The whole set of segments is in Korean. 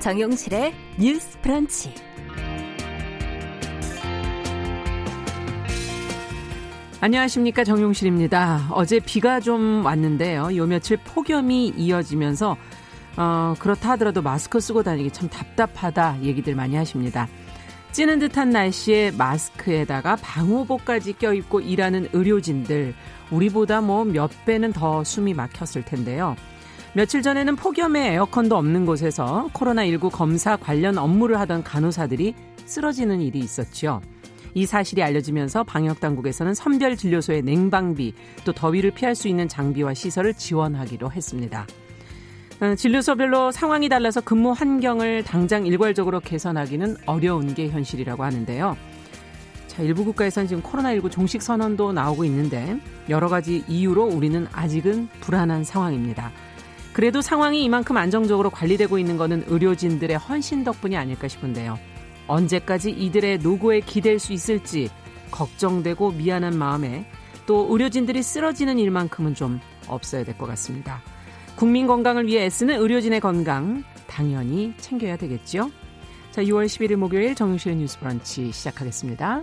정용실의 뉴스 프런치. 안녕하십니까 정용실입니다. 어제 비가 좀 왔는데요. 요 며칠 폭염이 이어지면서 어, 그렇다 하더라도 마스크 쓰고 다니기 참 답답하다 얘기들 많이 하십니다. 찌는 듯한 날씨에 마스크에다가 방호복까지 껴입고 일하는 의료진들 우리보다 뭐 몇 배는 더 숨이 막혔을 텐데요. 며칠 전에는 폭염에 에어컨도 없는 곳에서 코로나19 검사 관련 업무를 하던 간호사들이 쓰러지는 일이 있었죠. 이 사실이 알려지면서 방역당국에서는 선별 진료소의 냉방비 또 더위를 피할 수 있는 장비와 시설을 지원하기로 했습니다. 어, 진료소별로 상황이 달라서 근무 환경을 당장 일괄적으로 개선하기는 어려운 게 현실이라고 하는데요. 자, 일부 국가에서는 지금 코로나19 종식 선언도 나오고 있는데 여러 가지 이유로 우리는 아직은 불안한 상황입니다. 그래도 상황이 이만큼 안정적으로 관리되고 있는 것은 의료진들의 헌신 덕분이 아닐까 싶은데요. 언제까지 이들의 노고에 기댈 수 있을지 걱정되고 미안한 마음에 또 의료진들이 쓰러지는 일만큼은 좀 없어야 될 것 같습니다. 국민 건강을 위해 애쓰는 의료진의 건강 당연히 챙겨야 되겠죠. 자, 6월 11일 목요일 정용실의 뉴스 브런치 시작하겠습니다.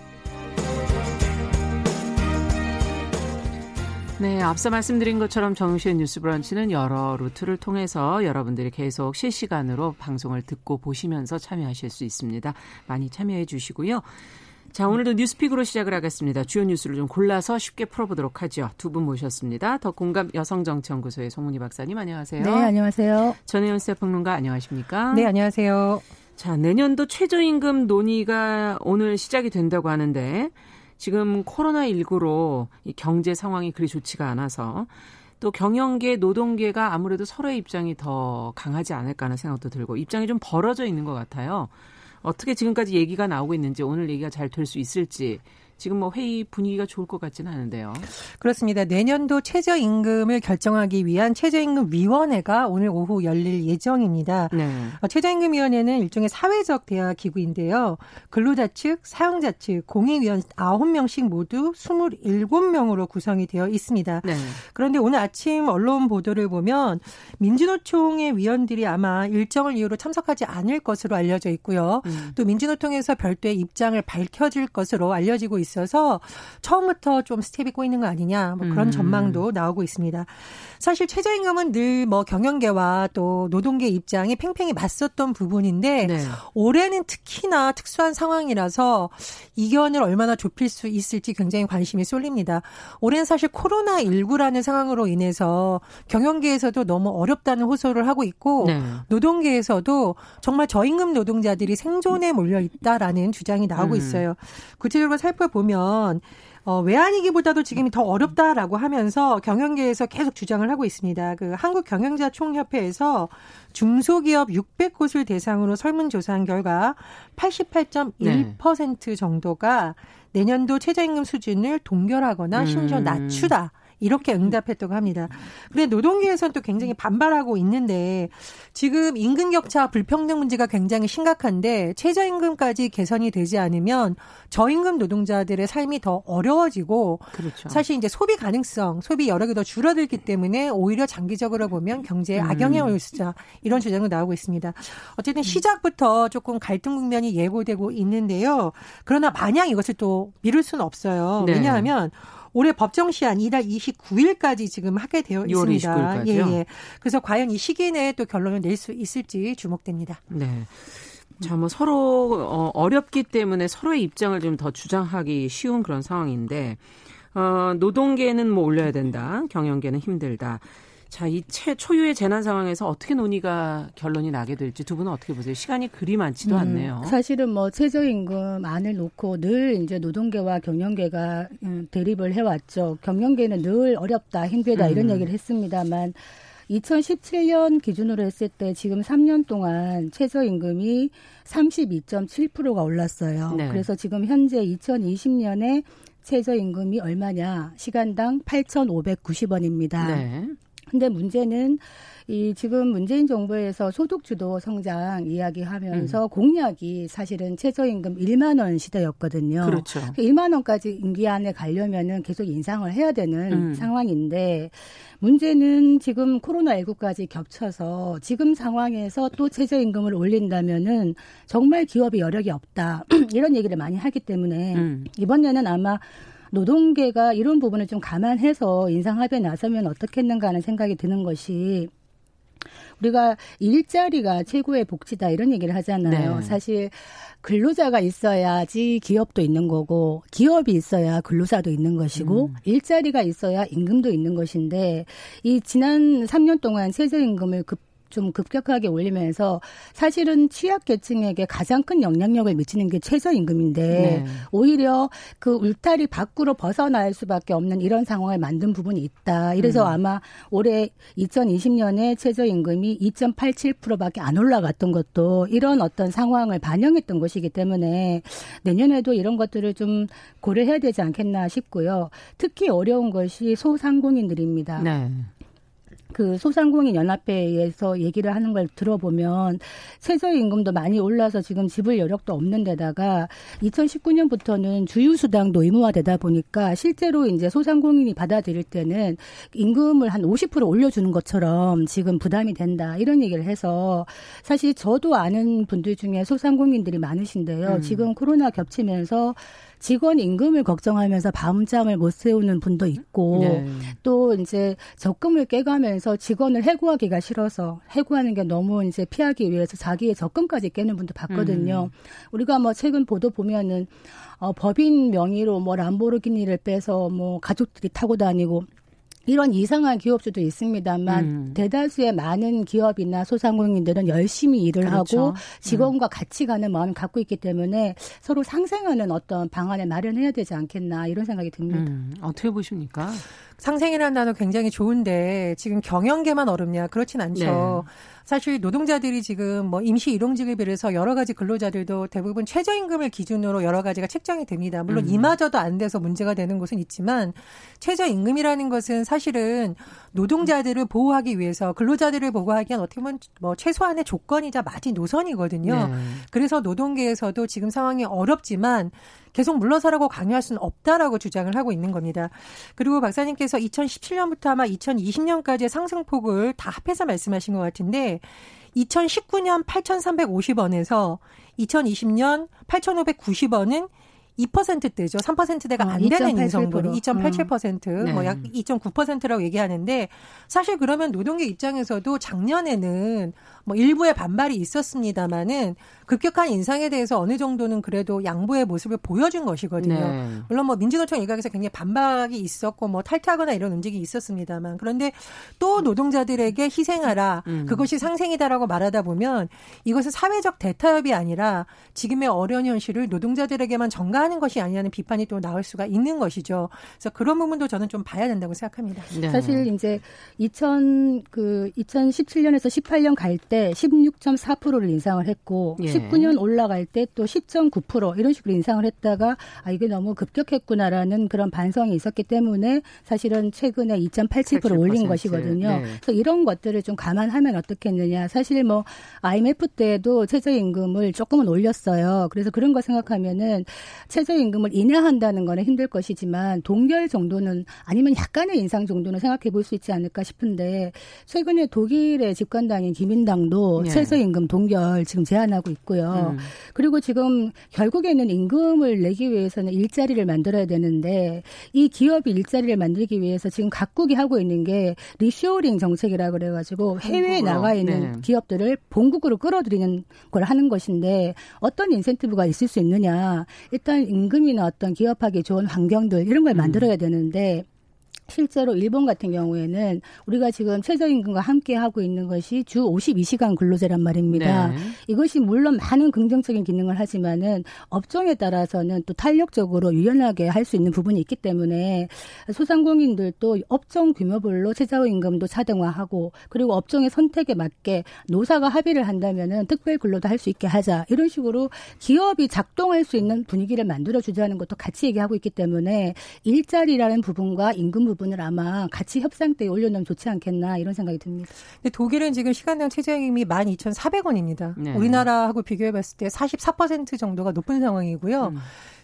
네, 앞서 말씀드린 것처럼 정우실의 뉴스 브런치는 여러 루트를 통해서 여러분들이 계속 실시간으로 방송을 듣고 보시면서 참여하실 수 있습니다. 많이 참여해 주시고요. 자, 오늘도 뉴스픽으로 시작을 하겠습니다. 주요 뉴스를 좀 골라서 쉽게 풀어보도록 하죠. 두 분 모셨습니다. 더 공감 여성정치연구소의 송문희 박사님 안녕하세요. 네, 안녕하세요. 전혜연 시사평론가 안녕하십니까? 네, 안녕하세요. 자, 내년도 최저임금 논의가 오늘 시작이 된다고 하는데 지금 코로나19로 이 경제 상황이 그리 좋지가 않아서 또 경영계, 노동계가 아무래도 서로의 입장이 더 강하지 않을까 하는 생각도 들고 입장이 좀 벌어져 있는 것 같아요. 어떻게 지금까지 얘기가 나오고 있는지 오늘 얘기가 잘 될 수 있을지 지금 뭐 회의 분위기가 좋을 것 같지는 않은데요. 그렇습니다. 내년도 최저임금을 결정하기 위한 최저임금위원회가 오늘 오후 열릴 예정입니다. 네. 어, 최저임금위원회는 일종의 사회적 대화 기구인데요. 근로자 측, 사용자 측, 공익위원 9명씩 모두 27명으로 구성이 되어 있습니다. 네. 그런데 오늘 아침 언론 보도를 보면 민주노총의 위원들이 아마 일정을 이유로 참석하지 않을 것으로 알려져 있고요. 음. 또 민주노총에서 별도의 입장을 밝혀질 것으로 알려지고 있습니다. 있어서 처음부터 좀 스텝이 꼬이는 거 아니냐 뭐 그런 음. 전망도 나오고 있습니다. 사실 최저임금은 늘 뭐 경영계와 또 노동계 입장이 팽팽히 맞섰던 부분인데 네. 올해는 특히나 특수한 상황이라서 이견을 얼마나 좁힐 수 있을지 굉장히 관심이 쏠립니다. 올해는 사실 코로나 19라는 상황으로 인해서 경영계에서도 너무 어렵다는 호소를 하고 있고 네. 노동계에서도 정말 저임금 노동자들이 생존에 몰려 있다라는 주장이 나오고 음. 있어요. 구체적으로 살펴보 보면 어, 외환위기보다도 지금이 더 어렵다라고 하면서 경영계에서 계속 주장을 하고 있습니다. 그 한국경영자총협회에서 중소기업 600곳을 대상으로 설문조사한 결과 88.1% 네. 정도가 내년도 최저임금 수준을 동결하거나 심지어 음. 낮추다. 이렇게 응답했다고 합니다. 근데 노동계에서는 또 굉장히 반발하고 있는데 지금 임금 격차 불평등 문제가 굉장히 심각한데 최저임금까지 개선이 되지 않으면 저임금 노동자들의 삶이 더 어려워지고 그렇죠. 사실 이제 소비 가능성, 소비 여력이 더 줄어들기 때문에 오히려 장기적으로 보면 경제에 음. 악영향을 올 수다 이런 주장도 나오고 있습니다. 어쨌든 시작부터 조금 갈등 국면이 예고되고 있는데요. 그러나 만약 이것을 또 미룰 수는 없어요. 네. 왜냐하면 올해 법정 시한 이달 29일까지 지금 하게 되어 있습니다. 예, 예. 그래서 과연 이 시기 내에 또 결론을 낼 수 있을지 주목됩니다. 네. 자, 뭐 서로 어, 어렵기 때문에 서로의 입장을 좀 더 주장하기 쉬운 그런 상황인데 어, 노동계는 뭐 올려야 된다. 경영계는 힘들다. 자, 이 채, 초유의 재난 상황에서 어떻게 논의가 결론이 나게 될지 두 분은 어떻게 보세요? 시간이 그리 많지도 음, 않네요. 사실은 뭐 최저임금 안을 놓고 늘 이제 노동계와 경영계가 음, 대립을 해왔죠. 경영계는 늘 어렵다, 힘들다 이런 음. 얘기를 했습니다만 2017년 기준으로 했을 때 지금 3년 동안 최저임금이 32.7%가 올랐어요. 네. 그래서 지금 현재 2020년에 최저임금이 얼마냐? 시간당 8,590원입니다. 네. 근데 문제는 이 지금 문재인 정부에서 소득 주도 성장 이야기하면서 음. 공약이 사실은 최저임금 1만 원 시대였거든요. 그렇죠. 1만 원까지 임기 안에 가려면은 계속 인상을 해야 되는 음. 상황인데 문제는 지금 코로나19까지 겹쳐서 지금 상황에서 또 최저임금을 올린다면은 정말 기업이 여력이 없다. 이런 얘기를 많이 하기 때문에 음. 이번에는 아마 노동계가 이런 부분을 좀 감안해서 인상합의에 나서면 어떻겠는가 하는 생각이 드는 것이 우리가 일자리가 최고의 복지다 이런 얘기를 하잖아요. 네. 사실 근로자가 있어야지 기업도 있는 거고 기업이 있어야 근로자도 있는 것이고 음. 일자리가 있어야 임금도 있는 것인데 이 지난 3년 동안 최저임금을 급 좀 급격하게 올리면서 사실은 취약계층에게 가장 큰 영향력을 미치는 게 최저임금인데 네. 오히려 그 울타리 밖으로 벗어날 수밖에 없는 이런 상황을 만든 부분이 있다. 이래서 음. 아마 올해 2020년에 최저임금이 2.87%밖에 안 올라갔던 것도 이런 어떤 상황을 반영했던 것이기 때문에 내년에도 이런 것들을 좀 고려해야 되지 않겠나 싶고요. 특히 어려운 것이 소상공인들입니다. 네. 그 소상공인 연합회에서 얘기를 하는 걸 들어보면 최저임금도 많이 올라서 지금 지불 여력도 없는 데다가 2019년부터는 주유 수당도 의무화되다 보니까 실제로 이제 소상공인이 받아들일 때는 임금을 한 50% 올려주는 것처럼 지금 부담이 된다 이런 얘기를 해서 사실 저도 아는 분들 중에 소상공인들이 많으신데요. 음. 지금 코로나 겹치면서 직원 임금을 걱정하면서 밤잠을 못 세우는 분도 있고 네. 또 이제 적금을 깨가면서 직원을 해고하기가 싫어서 해고하는 게 너무 이제 피하기 위해서 자기의 적금까지 깨는 분도 봤거든요. 음. 우리가 뭐 최근 보도 보면은 어, 법인 명의로 뭐 람보르기니를 빼서 뭐 가족들이 타고 다니고 이런 이상한 기업주도 있습니다만 음. 대다수의 많은 기업이나 소상공인들은 열심히 일을 그렇죠. 하고 직원과 음. 같이 가는 마음을 갖고 있기 때문에 서로 상생하는 어떤 방안을 마련해야 되지 않겠나 이런 생각이 듭니다. 음. 어떻게 보십니까? 상생이라는 단어 굉장히 좋은데 지금 경영계만 어렵냐 그렇진 않죠. 네. 사실 노동자들이 지금 뭐 임시 일용직을 비롯해서 여러 가지 근로자들도 대부분 최저임금을 기준으로 여러 가지가 책정이 됩니다. 물론 음. 이마저도 안 돼서 문제가 되는 곳은 있지만 최저임금이라는 것은 사실은 노동자들을 보호하기 위해서 근로자들을 보호하기 위한 어떻게 보면 뭐 최소한의 조건이자 마지 노선이거든요. 네. 그래서 노동계에서도 지금 상황이 어렵지만 계속 물러서라고 강요할 수는 없다라고 주장을 하고 있는 겁니다. 그리고 박사님께서 2017년부터 아마 2020년까지의 상승폭을 다 합해서 말씀하신 것 같은데 2019년 8,350원에서 2020년 8,590원은 2%대죠. 3%대가 안 어, 되는 인성분이 2.87%, 음. 뭐약 2.9%라고 얘기하는데 사실 그러면 노동계 입장에서도 작년에는 뭐 일부의 반발이 있었습니다마는 급격한 인상에 대해서 어느 정도는 그래도 양보의 모습을 보여준 것이거든요. 네. 물론 뭐 민주노총 일각에서 굉장히 반박이 있었고 뭐 탈퇴하거나 이런 움직임이 있었습니다만 그런데 또 노동자들에게 희생하라 음. 그것이 상생이다라고 말하다 보면 이것은 사회적 대타협이 아니라 지금의 어려운 현실을 노동자들에게만 전가하는 것이 아니라는 비판이 또 나올 수가 있는 것이죠. 그래서 그런 부분도 저는 좀 봐야 된다고 생각합니다. 네. 사실 이제 2000 그 2017년에서 18년 갈때 16.4%를 인상을 했고 예. 19년 올라갈 때 또 10.9% 이런 식으로 인상을 했다가 아 이게 너무 급격했구나라는 그런 반성이 있었기 때문에 사실은 최근에 2.87% 올린 것이거든요. 네. 그래서 이런 것들을 좀 감안하면 어떻겠느냐. 사실 뭐 IMF 때도 최저임금을 조금은 올렸어요. 그래서 그런 거 생각하면은 최저임금을 인하한다는 거는 힘들 것이지만 동결 정도는 아니면 약간의 인상 정도는 생각해 볼 수 있지 않을까 싶은데 최근에 독일의 집권당인 기민당 정도 예. 최저임금 동결 지금 제안하고 있고요. 음. 그리고 지금 결국에는 임금을 내기 위해서는 일자리를 만들어야 되는데 이 기업이 일자리를 만들기 위해서 지금 각국이 하고 있는 게 리쇼링 정책이라 그래가지고 해외에 한국으로. 나가 있는 네. 기업들을 본국으로 끌어들이는 걸 하는 것인데 어떤 인센티브가 있을 수 있느냐? 일단 임금이나 어떤 기업하기 좋은 환경들 이런 걸 음. 만들어야 되는데 실제로 일본 같은 경우에는 우리가 지금 최저임금과 함께 하고 있는 것이 주 52시간 근로제란 말입니다. 네. 이것이 물론 많은 긍정적인 기능을 하지만은 업종에 따라서는 또 탄력적으로 유연하게 할 수 있는 부분이 있기 때문에 소상공인들도 업종 규모별로 최저임금도 차등화하고 그리고 업종의 선택에 맞게 노사가 합의를 한다면은 특별 근로도 할 수 있게 하자 이런 식으로 기업이 작동할 수 있는 분위기를 만들어 주자는 것도 같이 얘기하고 있기 때문에 일자리라는 부분과 임금 부분 을 아마 같이 협상 때 올려놓으면 좋지 않겠나 이런 생각이 듭니다. 근데 독일은 지금 시간당 최저임금이 12,400원입니다. 네. 우리나라하고 비교해봤을 때 44% 정도가 높은 상황이고요. 음.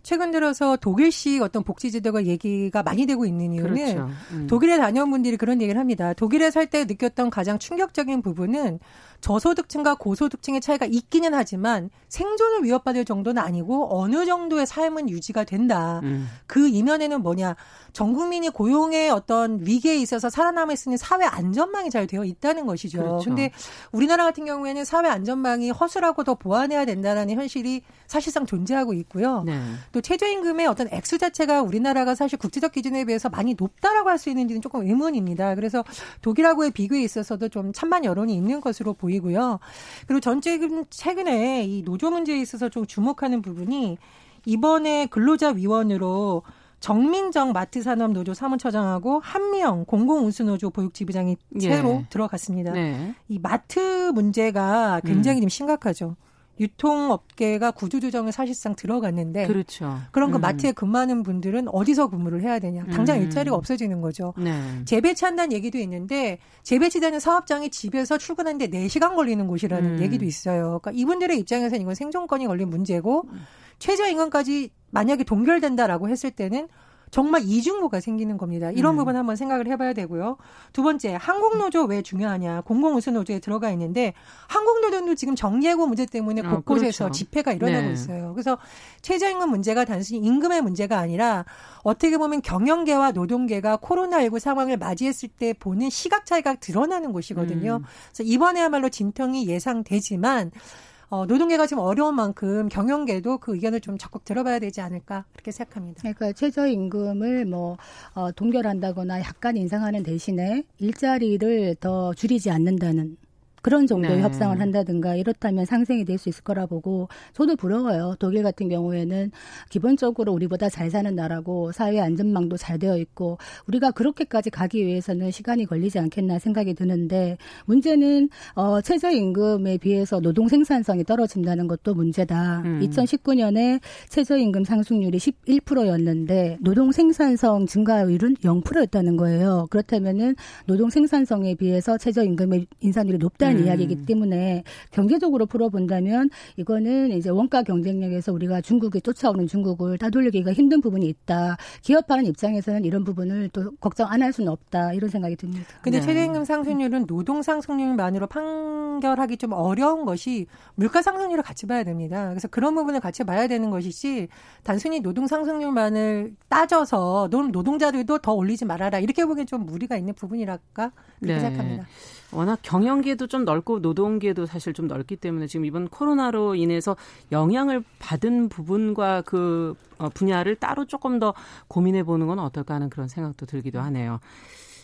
최근 들어서 독일식 어떤 복지제도가 얘기가 많이 되고 있는 이유는 그렇죠. 음. 독일에 다녀온 분들이 그런 얘기를 합니다. 독일에 살 때 느꼈던 가장 충격적인 부분은 저소득층과 고소득층의 차이가 있기는 하지만 생존을 위협받을 정도는 아니고 어느 정도의 삶은 유지가 된다. 음. 그 이면에는 뭐냐? 전 국민이 고용의 어떤 위기에 있어서 살아남을 수 있는 사회 안전망이 잘 되어 있다는 것이죠. 그렇죠. 근데 우리나라 같은 경우에는 사회 안전망이 허술하고 더 보완해야 된다는 현실이 사실상 존재하고 있고요. 네. 또 최저임금의 어떤 액수 자체가 우리나라가 사실 국제적 기준에 비해서 많이 높다라고 할 수 있는지는 조금 의문입니다. 그래서 독일하고의 비교에 있어서도 좀 찬반 여론이 있는 것으로 보 이고요. 그리고 전체 최근에 이 노조 문제에 있어서 좀 주목하는 부분이 이번에 근로자 위원으로 정민정 마트 산업 노조 사무처장하고 한미영 공공 운수 노조 보육 지부장이 예. 새로 들어갔습니다. 네. 이 마트 문제가 굉장히 음. 좀 심각하죠. 유통업계가 구조조정을 사실상 들어갔는데 그렇죠. 그런 그 음. 마트에 근무하는 분들은 어디서 근무를 해야 되냐 당장 음. 일자리가 없어지는 거죠. 네. 재배치한다는 얘기도 있는데 재배치되는 사업장이 집에서 출근하는데 4시간 걸리는 곳이라는 음. 얘기도 있어요. 그러니까 이분들의 입장에서는 이건 생존권이 걸린 문제고 음. 최저임금까지 만약에 동결된다라고 했을 때는 정말 이중고가 생기는 겁니다. 이런 음. 부분 한번 생각을 해봐야 되고요. 두 번째, 한국노조 왜 중요하냐? 공공운수노조에 들어가 있는데 한국노조도 지금 정리해고 문제 때문에 어, 곳곳에서 그렇죠. 집회가 일어나고 네. 있어요. 그래서 최저임금 문제가 단순히 임금의 문제가 아니라 어떻게 보면 경영계와 노동계가 코로나19 상황을 맞이했을 때 보는 시각 차이가 드러나는 곳이거든요. 음. 그래서 이번에야말로 진통이 예상되지만 어, 노동계가 지금 어려운 만큼 경영계도 그 의견을 좀 적극 들어봐야 되지 않을까 그렇게 생각합니다. 그러니까 최저임금을 뭐 어, 동결한다거나 약간 인상하는 대신에 일자리를 더 줄이지 않는다는 그런 정도의 네. 협상을 한다든가 이렇다면 상생이 될 수 있을 거라 보고 저도 부러워요. 독일 같은 경우에는 기본적으로 우리보다 잘 사는 나라고 사회 안전망도 잘 되어 있고 우리가 그렇게까지 가기 위해서는 시간이 걸리지 않겠나 생각이 드는데 문제는 어 최저임금에 비해서 노동 생산성이 떨어진다는 것도 문제다. 음. 2019년에 최저임금 상승률이 11%였는데 노동 생산성 증가율은 0%였다는 거예요. 그렇다면은 노동 생산성에 비해서 최저임금의 인상률이 높다는 음. 이야기이기 때문에 경제적으로 풀어본다면 이거는 이제 원가 경쟁력에서 우리가 중국에 쫓아오는 중국을 따돌리기가 힘든 부분이 있다. 기업하는 입장에서는 이런 부분을 또 걱정 안 할 수는 없다. 이런 생각이 듭니다. 근데 네. 최저임금 상승률은 노동 상승률만으로 판결하기 좀 어려운 것이 물가 상승률을 같이 봐야 됩니다. 그래서 그런 부분을 같이 봐야 되는 것이지 단순히 노동 상승률만을 따져서 노동자들도 더 올리지 말아라 이렇게 보기엔 좀 무리가 있는 부분이랄까 그렇게 네. 생각합니다. 워낙 경영계도 좀 넓고 노동계도 사실 좀 넓기 때문에 지금 이번 코로나로 인해서 영향을 받은 부분과 그 어, 분야를 따로 조금 더 고민해 보는 건 어떨까 하는 그런 생각도 들기도 하네요.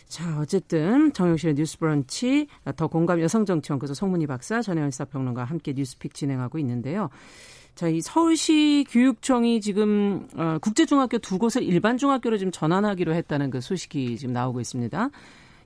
자, 어쨌든 정영실의 뉴스 브런치 더 공감 여성정치연구소 송문희 박사 전혜원 시사평론가와 함께 뉴스픽 진행하고 있는데요. 자, 이 서울시 교육청이 지금 어, 국제중학교 두 곳을 일반 중학교로 지금 전환하기로 했다는 그 소식이 지금 나오고 있습니다.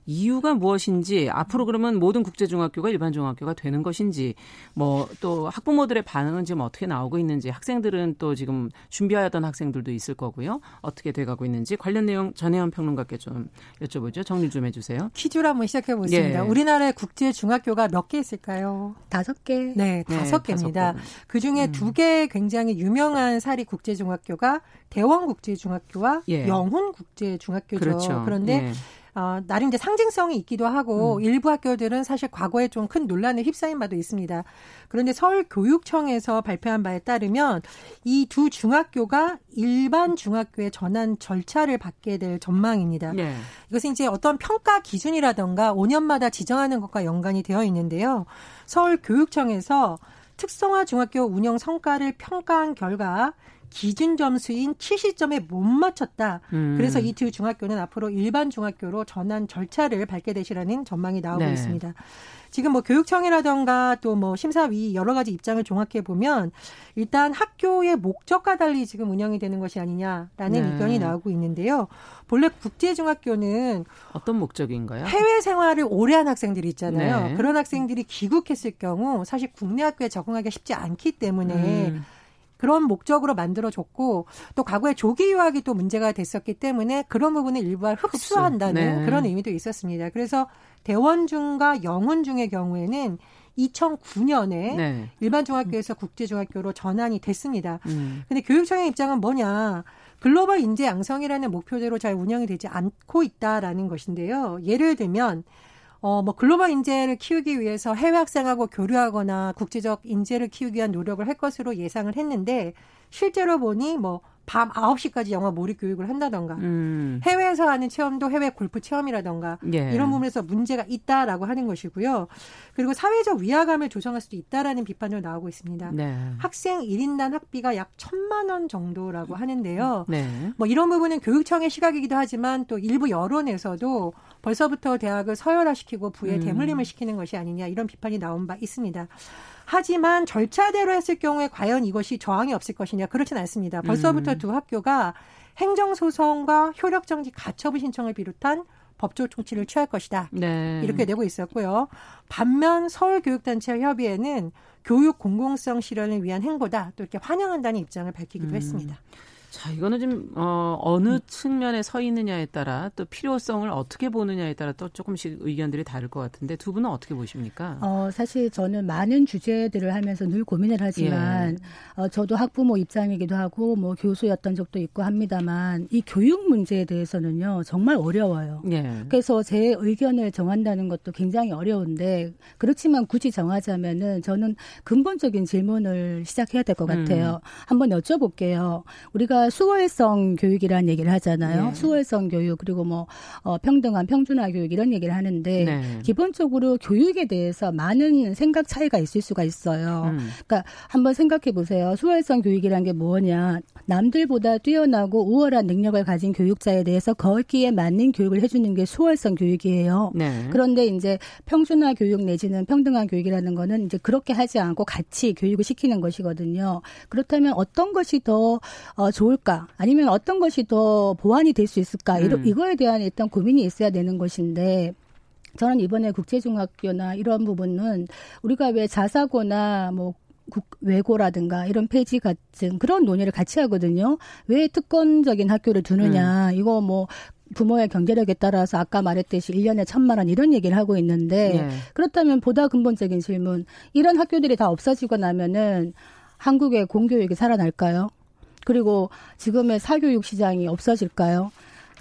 이유가 무엇인지 앞으로 그러면 모든 국제중학교가 일반 중학교가 되는 것인지 뭐 또 학부모들의 반응은 지금 어떻게 나오고 있는지 학생들은 또 지금 준비하였던 학생들도 있을 거고요. 어떻게 돼가고 있는지 관련 내용 전혜원 평론가께 좀 여쭤보죠. 정리 좀 해주세요. 퀴즈로 한번 시작해 보겠습니다. 예. 우리나라의 국제 중학교가 몇 개 있을까요? 다섯 개. 네, 네 다섯 네, 개입니다. 그 중에 음. 두개 굉장히 유명한 사립 국제 중학교가 대원 국제 중학교와 예. 영훈 국제 중학교죠. 그렇죠. 그런데 예. 어, 나름 이제 상징성이 있기도 하고 음. 일부 학교들은 사실 과거에 좀 큰 논란에 휩싸인 바도 있습니다. 그런데 서울교육청에서 발표한 바에 따르면 이 두 중학교가 일반 중학교의 전환 절차를 받게 될 전망입니다. 네. 이것은 이제 어떤 평가 기준이라던가 5년마다 지정하는 것과 연관이 되어 있는데요. 서울교육청에서 특성화 중학교 운영 성과를 평가한 결과 기준 점수인 70점에 못 맞췄다. 음. 그래서 이두 중학교는 앞으로 일반 중학교로 전환 절차를 밟게 되시라는 전망이 나오고 네. 있습니다. 지금 뭐 교육청이라던가 또 뭐 심사위 여러 가지 입장을 종합해 보면 일단 학교의 목적과 달리 지금 운영이 되는 것이 아니냐라는 네. 의견이 나오고 있는데요. 본래 국제중학교는 어떤 목적인가요? 해외 생활을 오래 한 학생들이 있잖아요. 네. 그런 학생들이 귀국했을 경우 사실 국내 학교에 적응하기가 쉽지 않기 때문에 음. 그런 목적으로 만들어줬고 또 과거에 조기 유학이 또 문제가 됐었기 때문에 그런 부분을 일부 흡수한다는 흡수. 네. 그런 의미도 있었습니다. 그래서 대원중과 영훈중의 경우에는 2009년에 네. 일반 중학교에서 국제 중학교로 전환이 됐습니다. 음. 근데 교육청의 입장은 뭐냐? 글로벌 인재 양성이라는 목표대로 잘 운영이 되지 않고 있다라는 것인데요. 예를 들면 어, 뭐, 글로벌 인재를 키우기 위해서 해외 학생하고 교류하거나 국제적 인재를 키우기 위한 노력을 할 것으로 예상을 했는데, 실제로 보니 뭐, 밤 9시까지 영화 몰입 교육을 한다던가 음. 해외에서 하는 체험도 해외 골프 체험이라던가 예. 이런 부분에서 문제가 있다라고 하는 것이고요. 그리고 사회적 위화감을 조성할 수도 있다라는 비판도 나오고 있습니다. 네. 학생 1인당 학비가 약 천만 원 정도라고 하는데요. 네. 뭐 이런 부분은 교육청의 시각이기도 하지만 또 일부 여론에서도 벌써부터 대학을 서열화시키고 부에 음. 대물림을 시키는 것이 아니냐 이런 비판이 나온 바 있습니다. 하지만 절차대로 했을 경우에 과연 이것이 저항이 없을 것이냐 그렇지는 않습니다. 벌써부터 음. 두 학교가 행정소송과 효력정지 가처분 신청을 비롯한 법적 조치를 취할 것이다. 네. 이렇게 내고 있었고요. 반면 서울교육단체 협의회는 교육 공공성 실현을 위한 행보다 또 이렇게 환영한다는 입장을 밝히기도 음. 했습니다. 자, 이거는 좀, 어, 어느 음. 측면에 서 있느냐에 따라 또 필요성을 어떻게 보느냐에 따라 또 조금씩 의견들이 다를 것 같은데 두 분은 어떻게 보십니까? 어, 사실 저는 많은 주제들을 하면서 늘 고민을 하지만, 예. 어, 저도 학부모 입장이기도 하고, 뭐 교수였던 적도 있고 합니다만, 이 교육 문제에 대해서는요, 정말 어려워요. 예. 그래서 제 의견을 정한다는 것도 굉장히 어려운데, 그렇지만 굳이 정하자면은 저는 근본적인 질문을 시작해야 될 것 같아요. 음. 한번 여쭤볼게요. 우리가 수월성 교육이라는 얘기를 하잖아요. 네. 수월성 교육 그리고 뭐 어, 평등한 평준화 교육 이런 얘기를 하는데 네. 기본적으로 교육에 대해서 많은 생각 차이가 있을 수가 있어요. 음. 그러니까 한번 생각해 보세요. 수월성 교육이라는 게 뭐냐? 남들보다 뛰어나고 우월한 능력을 가진 교육자에 대해서 거기에 맞는 교육을 해주는 게 수월성 교육이에요. 네. 그런데 이제 평준화 교육 내지는 평등한 교육이라는 거는 이제 그렇게 하지 않고 같이 교육을 시키는 것이거든요. 그렇다면 어떤 것이 더 어, 좋을까? 아니면 어떤 것이 더 보완이 될 수 있을까? 음. 이거에 대한 일단 고민이 있어야 되는 것인데 저는 이번에 국제중학교나 이런 부분은 우리가 왜 자사고나 뭐 국, 외고라든가 이런 폐지 같은 그런 논의를 같이 하거든요. 왜 특권적인 학교를 두느냐. 음. 이거 뭐 부모의 경제력에 따라서 아까 말했듯이 1년에 천만 원 이런 얘기를 하고 있는데 네. 그렇다면 보다 근본적인 질문 이런 학교들이 다 없어지고 나면은 한국의 공교육이 살아날까요? 그리고 지금의 사교육 시장이 없어질까요?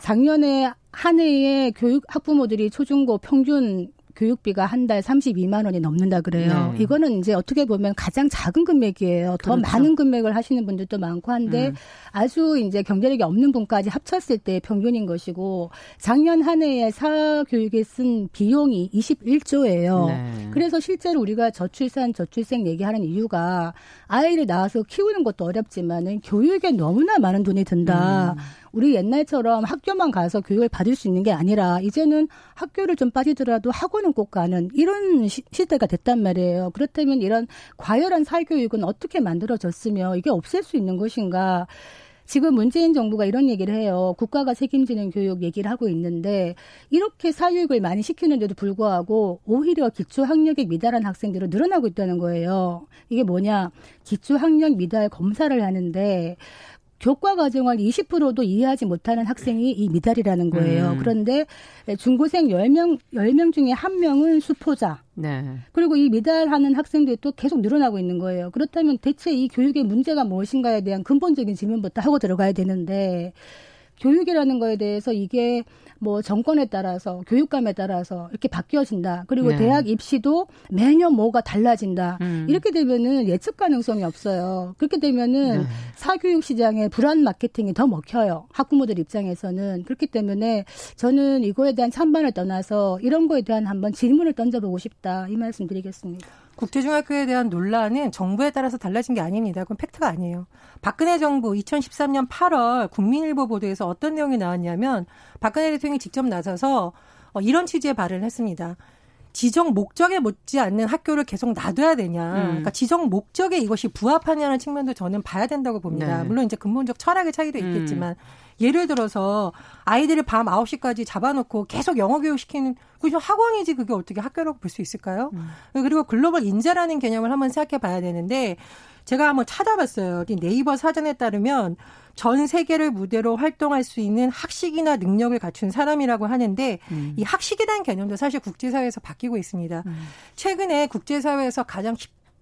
작년에 한 해에 교육 학부모들이 초중고 평균 교육비가 한 달 32만 원이 넘는다 그래요. 네. 이거는 이제 어떻게 보면 가장 작은 금액이에요. 더 그렇죠. 많은 금액을 하시는 분들도 많고 한데 음. 아주 이제 경제력이 없는 분까지 합쳤을 때 평균인 것이고 작년 한 해에 사교육에 쓴 비용이 21조예요. 네. 그래서 실제로 우리가 저출산 저출생 얘기하는 이유가 아이를 낳아서 키우는 것도 어렵지만은 교육에 너무나 많은 돈이 든다. 음. 우리 옛날처럼 학교만 가서 교육을 받을 수 있는 게 아니라 이제는 학교를 좀 빠지더라도 학원은 꼭 가는 이런 시, 시대가 됐단 말이에요. 그렇다면 이런 과열한 사교육은 어떻게 만들어졌으며 이게 없앨 수 있는 것인가? 지금 문재인 정부가 이런 얘기를 해요. 국가가 책임지는 교육 얘기를 하고 있는데 이렇게 사교육을 많이 시키는데도 불구하고 오히려 기초 학력이 미달한 학생들은 늘어나고 있다는 거예요. 이게 뭐냐? 기초 학력 미달 검사를 하는데 교과 과정을 20%도 이해하지 못하는 학생이 이 미달이라는 거예요. 음. 그런데 중고생 10명 10명 중에 한 명은 수포자. 네. 그리고 이 미달하는 학생들이 또 계속 늘어나고 있는 거예요. 그렇다면 대체 이 교육의 문제가 무엇인가에 대한 근본적인 질문부터 하고 들어가야 되는데 교육이라는 거에 대해서 이게 뭐 정권에 따라서 교육감에 따라서 이렇게 바뀌어진다. 그리고 네. 대학 입시도 매년 뭐가 달라진다. 음. 이렇게 되면은 예측 가능성이 없어요. 그렇게 되면은 네. 사교육 시장에 불안 마케팅이 더 먹혀요. 학부모들 입장에서는 그렇기 때문에 저는 이거에 대한 찬반을 떠나서 이런 거에 대한 한번 질문을 던져보고 싶다 이 말씀 드리겠습니다. 국제중학교에 대한 논란은 정부에 따라서 달라진 게 아닙니다. 그건 팩트가 아니에요. 박근혜 정부 2013년 8월 국민일보 보도에서 어떤 내용이 나왔냐면 박근혜 대통령이 직접 나서서 어, 이런 취지의 발언을 했습니다. 지정 목적에 못지 않는 학교를 계속 놔둬야 되냐. 음. 그러니까 지정 목적에 이것이 부합하냐는 측면도 저는 봐야 된다고 봅니다. 네. 물론 이제 근본적 철학의 차이도 음. 있겠지만 음. 예를 들어서 아이들을 밤 9시까지 잡아놓고 계속 영어 교육 시키는 그게 학원이지 그게 어떻게 학교라고 볼 수 있을까요? 음. 그리고 글로벌 인재라는 개념을 한번 생각해 봐야 되는데 제가 한번 찾아봤어요. 네이버 사전에 따르면 전 세계를 무대로 활동할 수 있는 학식이나 능력을 갖춘 사람이라고 하는데 음. 이 학식이라는 개념도 사실 국제사회에서 바뀌고 있습니다. 음. 최근에 국제사회에서 가장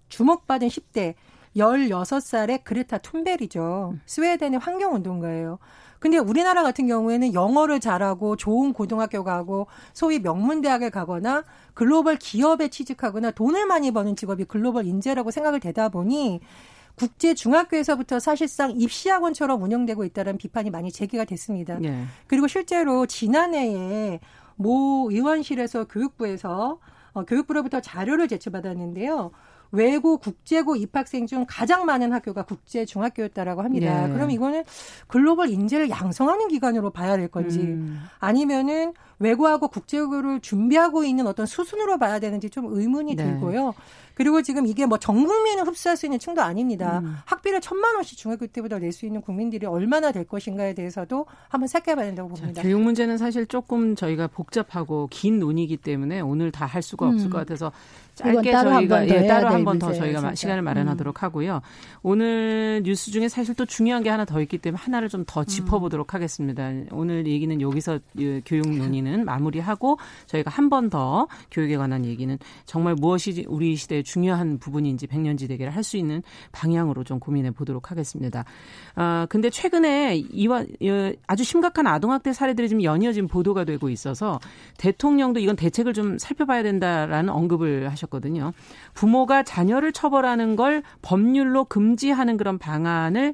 주목받은 10대 16살의 그레타 툰벨이죠. 음. 스웨덴의 환경운동가예요. 근데 우리나라 같은 경우에는 영어를 잘하고 좋은 고등학교 가고 소위 명문대학에 가거나 글로벌 기업에 취직하거나 돈을 많이 버는 직업이 글로벌 인재라고 생각을 되다 보니 국제 중학교에서부터 사실상 입시학원처럼 운영되고 있다는 비판이 많이 제기가 됐습니다. 네. 그리고 실제로 지난해에 모 의원실에서 교육부에서 어, 교육부로부터 자료를 제출받았는데요. 외고 국제고 입학생 중 가장 많은 학교가 국제 중학교였다라고 합니다. 네. 그럼 이거는 글로벌 인재를 양성하는 기관으로 봐야 될 건지 음. 아니면은 외고하고 국제고를 준비하고 있는 어떤 수순으로 봐야 되는지 좀 의문이 네. 들고요. 그리고 지금 이게 뭐 전 국민을 흡수할 수 있는 층도 아닙니다. 음. 학비를 천만 원씩 중학교 때보다 낼 수 있는 국민들이 얼마나 될 것인가에 대해서도 한번 생각해봐야 된다고 봅니다. 자, 교육 문제는 사실 조금 저희가 복잡하고 긴 논의이기 때문에 오늘 다 할 수가 없을 음. 것 같아서 짧게 저희가 예, 따로 한 번 더 저희가 진짜. 시간을 마련하도록 음. 하고요. 오늘 뉴스 중에 사실 또 중요한 게 하나 더 있기 때문에 하나를 좀 더 짚어보도록 하겠습니다. 오늘 얘기는 여기서 교육 논의는 마무리하고 저희가 한 번 더 교육에 관한 얘기는 정말 무엇이 우리 시대의 중요한 부분인지 백년지 대계를 할수 있는 방향으로 좀 고민해 보도록 하겠습니다. 아 근데 최근에 이와 아주 심각한 아동학대 사례들이 지금 연이어진 보도가 되고 있어서 대통령도 이건 대책을 좀 살펴봐야 된다라는 언급을 하셨 거든요. 부모가 자녀를 처벌하는 걸 법률로 금지하는 그런 방안을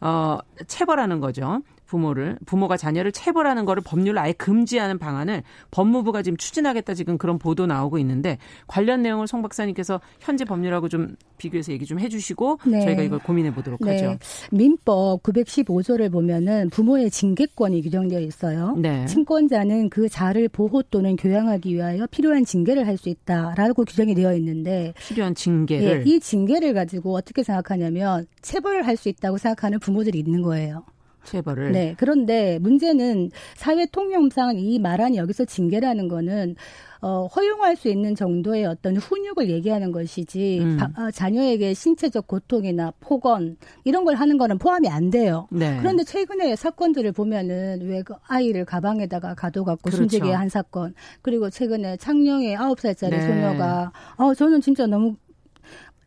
어, 체벌하는 거죠. 부모를 부모가 자녀를 체벌하는 거를 법률로 아예 금지하는 방안을 법무부가 지금 추진하겠다 지금 그런 보도 나오고 있는데 관련 내용을 송 박사님께서 현재 법률하고 좀 비교해서 얘기 좀 해주시고 네. 저희가 이걸 고민해 보도록 네. 하죠. 민법 915조를 보면은 부모의 징계권이 규정되어 있어요. 네. 친권자는 그 자를 보호 또는 교양하기 위하여 필요한 징계를 할 수 있다라고 규정이 되어 있는데 필요한 징계를 예, 이 징계를 가지고 어떻게 생각하냐면 체벌을 할 수 있다고 생각하는 부모들이 있는 거예요. 체벌을. 네. 그런데 문제는 사회 통념상 이 말안이 여기서 징계라는 거는 어, 허용할 수 있는 정도의 어떤 훈육을 얘기하는 것이지 음. 바, 아, 자녀에게 신체적 고통이나 폭언 이런 걸 하는 거는 포함이 안 돼요. 네. 그런데 최근에 사건들을 보면은 왜 그 아이를 가방에다가 가둬갖고 그렇죠. 숨지게 한 사건 그리고 최근에 창녕의 아홉 살짜리 네. 소녀가 어 저는 진짜 너무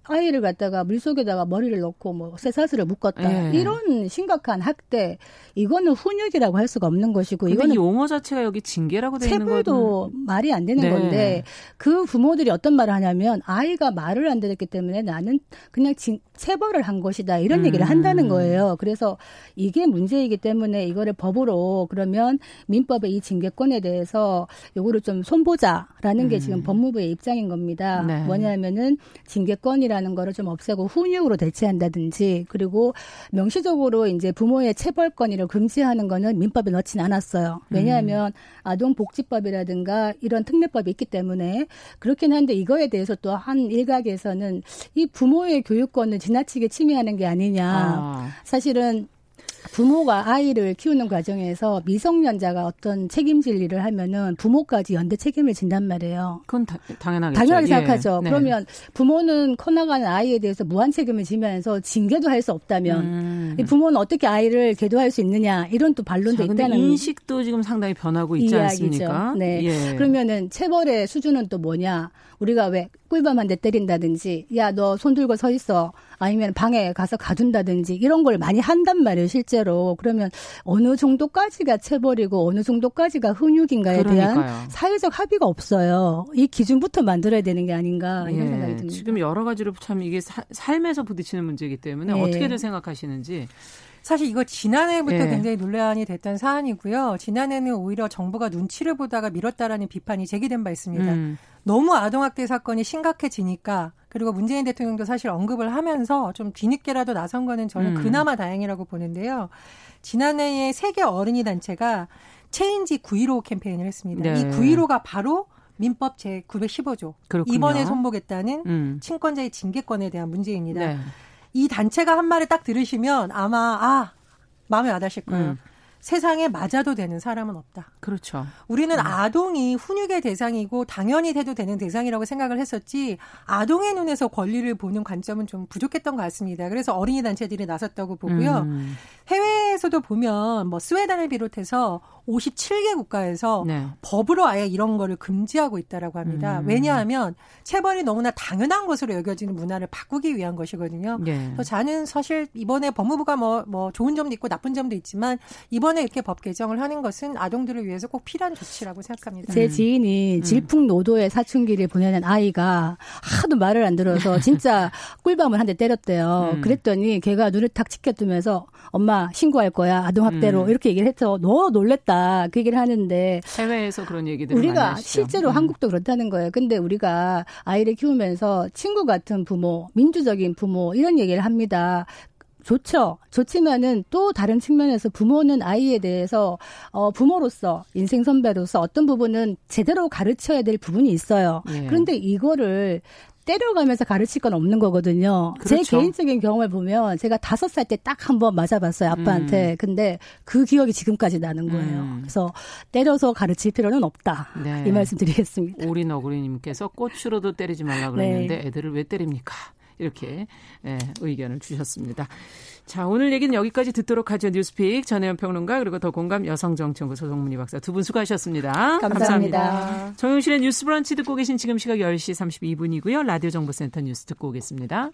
아이를 갖다가 물속에다가 머리를 넣고 뭐 쇠사슬을 묶었다. 네. 이런 심각한 학대 이거는 훈육이라고 할 수가 없는 것이고 이거는 용어 자체가 여기 징계라고 되어 있는 거도 말이 안 되는 네. 건데 그 부모들이 어떤 말을 하냐면 아이가 말을 안 들었기 때문에 나는 그냥 징, 체벌을 한 것이다 이런 음. 얘기를 한다는 거예요. 그래서 이게 문제이기 때문에 이거를 법으로 그러면 민법의 이 징계권에 대해서 요거를 좀 손보자라는 음. 게 지금 법무부의 입장인 겁니다. 네. 뭐냐면은 징계권이라는 거를 좀 없애고 훈육으로 대체한다든지 그리고 명시적으로 이제 부모의 체벌권이를 를 금지하는 거는 민법에 넣지는 않았어요. 왜냐하면 음. 아동복지법이라든가 이런 특례법이 있기 때문에 그렇긴 한데 이거에 대해서 또 한 일각에서는 이 부모의 교육권을 지나치게 침해하는 게 아니냐. 아. 사실은 부모가 아이를 키우는 과정에서 미성년자가 어떤 책임질 일을 하면은 부모까지 연대 책임을 진단 말이에요. 그건 다, 당연하겠죠. 당연하게 예. 생각하죠. 네. 그러면 부모는 커나가는 아이에 대해서 무한 책임을 지면서 징계도 할 수 없다면 음. 부모는 어떻게 아이를 계도할 수 있느냐 이런 또 반론도 자, 있다는 인식도 지금 상당히 변하고 있지 이야기죠. 않습니까? 네. 예. 그러면은 체벌의 수준은 또 뭐냐? 우리가 왜 꿀밤 한대 때린다든지 야 너 손 들고 서 있어 아니면 방에 가서 가둔다든지 이런 걸 많이 한단 말이에요 실제로 그러면 어느 정도까지가 체벌이고 어느 정도까지가 훈육인가에 그러니까요. 대한 사회적 합의가 없어요 이 기준부터 만들어야 되는 게 아닌가 이런 예, 생각이 듭니다 지금 여러 가지로 참 이게 사, 삶에서 부딪히는 문제이기 때문에 예. 어떻게들 생각하시는지 사실 이거 지난해부터 네. 굉장히 논란이 됐던 사안이고요. 지난해는 오히려 정부가 눈치를 보다가 미뤘다라는 비판이 제기된 바 있습니다. 음. 너무 아동학대 사건이 심각해지니까 그리고 문재인 대통령도 사실 언급을 하면서 좀 뒤늦게라도 나선 거는 저는 음. 그나마 다행이라고 보는데요. 지난해에 세계 어른이 단체가 체인지 915 캠페인을 했습니다. 네. 이 915가 바로 민법 제 915조 그렇군요. 이번에 손보겠다는 음. 친권자의 징계권에 대한 문제입니다. 네. 이 단체가 한 말을 딱 들으시면 아마 아 마음에 와닿으실 거예요. 음. 세상에 맞아도 되는 사람은 없다. 그렇죠. 우리는 음. 아동이 훈육의 대상이고 당연히 돼도 되는 대상이라고 생각을 했었지 아동의 눈에서 권리를 보는 관점은 좀 부족했던 것 같습니다. 그래서 어린이 단체들이 나섰다고 보고요. 음. 해외에서도 보면 뭐 스웨덴을 비롯해서 57개 국가에서 네. 법으로 아예 이런 거를 금지하고 있다라고 합니다. 음. 왜냐하면 체벌이 너무나 당연한 것으로 여겨지는 문화를 바꾸기 위한 것이거든요. 네. 저는 사실 이번에 법무부가 뭐, 뭐 좋은 점도 있고 나쁜 점도 있지만 이번에 이렇게 법 개정을 하는 것은 아동들을 위해서 꼭 필요한 조치라고 생각합니다. 제 음. 지인이 음. 질풍노도의 사춘기를 보내는 아이가 하도 말을 안 들어서 진짜 꿀밤을 한 대 때렸대요. 음. 그랬더니 걔가 눈을 탁 치켜뜨면서 엄마 신고할 거야 아동학대로 음. 이렇게 얘기를 해서 너 놀랬다 그 얘기를 하는데 해외에서 그런 얘기들 우리가 실제로 음. 한국도 그렇다는 거예요. 근데 우리가 아이를 키우면서 친구 같은 부모, 민주적인 부모 이런 얘기를 합니다. 좋죠. 좋지만은 또 다른 측면에서 부모는 아이에 대해서 어 부모로서 인생 선배로서 어떤 부분은 제대로 가르쳐야 될 부분이 있어요. 예. 그런데 이거를 때려가면서 가르칠 건 없는 거거든요. 그렇죠. 제 개인적인 경험을 보면 제가 다섯 살 때 딱 한 번 맞아봤어요 아빠한테. 음. 근데 그 기억이 지금까지 나는 거예요. 음. 그래서 때려서 가르칠 필요는 없다. 네. 이 말씀드리겠습니다. 오리 너구리님께서 꽃으로도 때리지 말라 그랬는데 네. 애들을 왜 때립니까? 이렇게 예, 의견을 주셨습니다. 자, 오늘 얘기는 여기까지 듣도록 하죠. 뉴스픽 전혜연 평론가 그리고 더 공감 여성정치연구 소송문희 박사 두 분 수고하셨습니다. 감사합니다. 감사합니다. 정용실의 뉴스 브런치 듣고 계신 지금 시각 10시 32분이고요. 라디오 정보센터 뉴스 듣고 오겠습니다.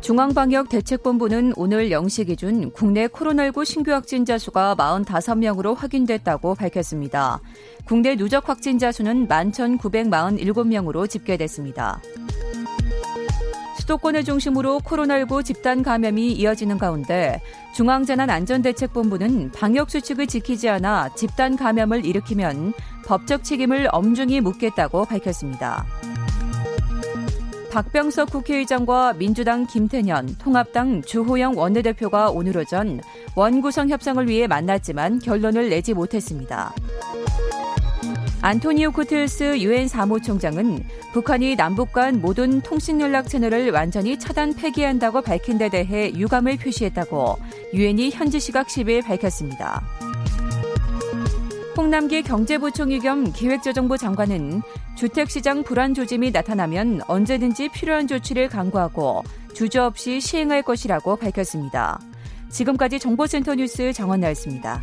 중앙방역대책본부는 오늘 0시 기준 국내 코로나19 신규 확진자 수가 45명으로 확인됐다고 밝혔습니다. 국내 누적 확진자 수는 11,947명으로 집계됐습니다. 수도권을 중심으로 코로나19 집단 감염이 이어지는 가운데 중앙재난안전대책본부는 방역수칙을 지키지 않아 집단 감염을 일으키면 법적 책임을 엄중히 묻겠다고 밝혔습니다. 박병석 국회의장과 민주당 김태년, 통합당 주호영 원내대표가 오늘 오전 원구성 협상을 위해 만났지만 결론을 내지 못했습니다. 안토니오 구테스 유엔 사무총장은 북한이 남북 간 모든 통신 연락 채널을 완전히 차단 폐기한다고 밝힌 데 대해 유감을 표시했다고 유엔이 현지 시각 10일 밝혔습니다. 홍남기 경제부총리 겸 기획재정부 장관은 주택시장 불안 조짐이 나타나면 언제든지 필요한 조치를 강구하고 주저 없이 시행할 것이라고 밝혔습니다. 지금까지 정보센터 뉴스 정원나였습니다.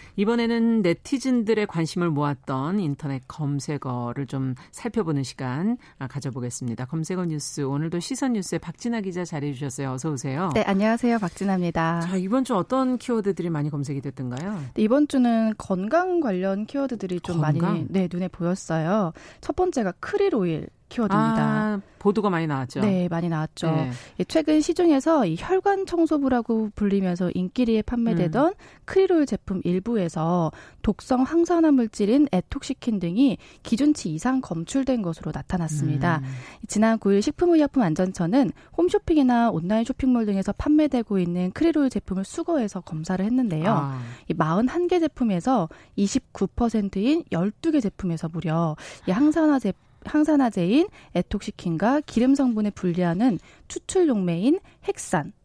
이번에는 네티즌들의 관심을 모았던 인터넷 검색어를 좀 살펴보는 시간 아, 가져보겠습니다. 검색어 뉴스 오늘도 시선 뉴스에 박진아 기자 자리해 주셨어요. 어서 오세요. 네, 안녕하세요. 박진아입니다. 자, 이번 주 어떤 키워드들이 많이 검색이 됐던가요? 네, 이번 주는 건강 관련 키워드들이 좀 건강? 많이 네, 눈에 보였어요. 첫 번째가 크릴 오일 키워드입니다. 아, 보도가 많이 나왔죠. 네, 많이 나왔죠. 네. 예, 최근 시중에서 이 혈관 청소부라고 불리면서 인기리에 판매되던 음. 크리롤 제품 일부에서 독성 항산화 물질인 에톡시킨 등이 기준치 이상 검출된 것으로 나타났습니다. 음. 지난 9일 식품의약품안전처는 홈쇼핑이나 온라인 쇼핑몰 등에서 판매되고 있는 크리롤 제품을 수거해서 검사를 했는데요. 아. 이 41개 제품에서 29%인 12개 제품에서 무려 이 항산화 제품 항산화제인 에톡시킨과 기름 성분에 분리하는 추출 용매인 핵산 네.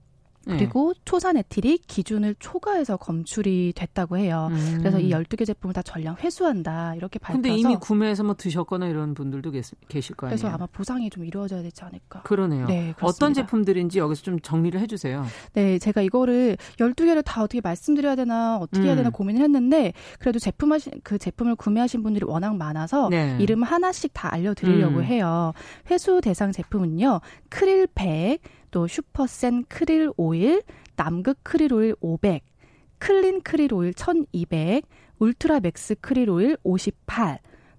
그리고 초산 에틸이 기준을 초과해서 검출이 됐다고 해요. 음. 그래서 이 12개 제품을 다 전량 회수한다. 이렇게 밝혀서 근데 이미 구매해서 뭐 드셨거나 이런 분들도 계실 거 아니에요. 그래서 아마 보상이 좀 이루어져야 되지 않을까. 그러네요. 네, 어떤 제품들인지 여기서 좀 정리를 해 주세요. 네, 제가 이거를 12개를 다 어떻게 말씀드려야 되나 어떻게 해야 되나 음. 고민을 했는데 그래도 제품 하신 그 제품을 구매하신 분들이 워낙 많아서 네. 이름 하나씩 다 알려 드리려고 음. 해요. 회수 대상 제품은요. 크릴 백, 또 슈퍼센 크릴 오일, 남극 크릴 오일 500, 클린 크릴 오일 1200, 울트라 맥스 크릴 오일 58,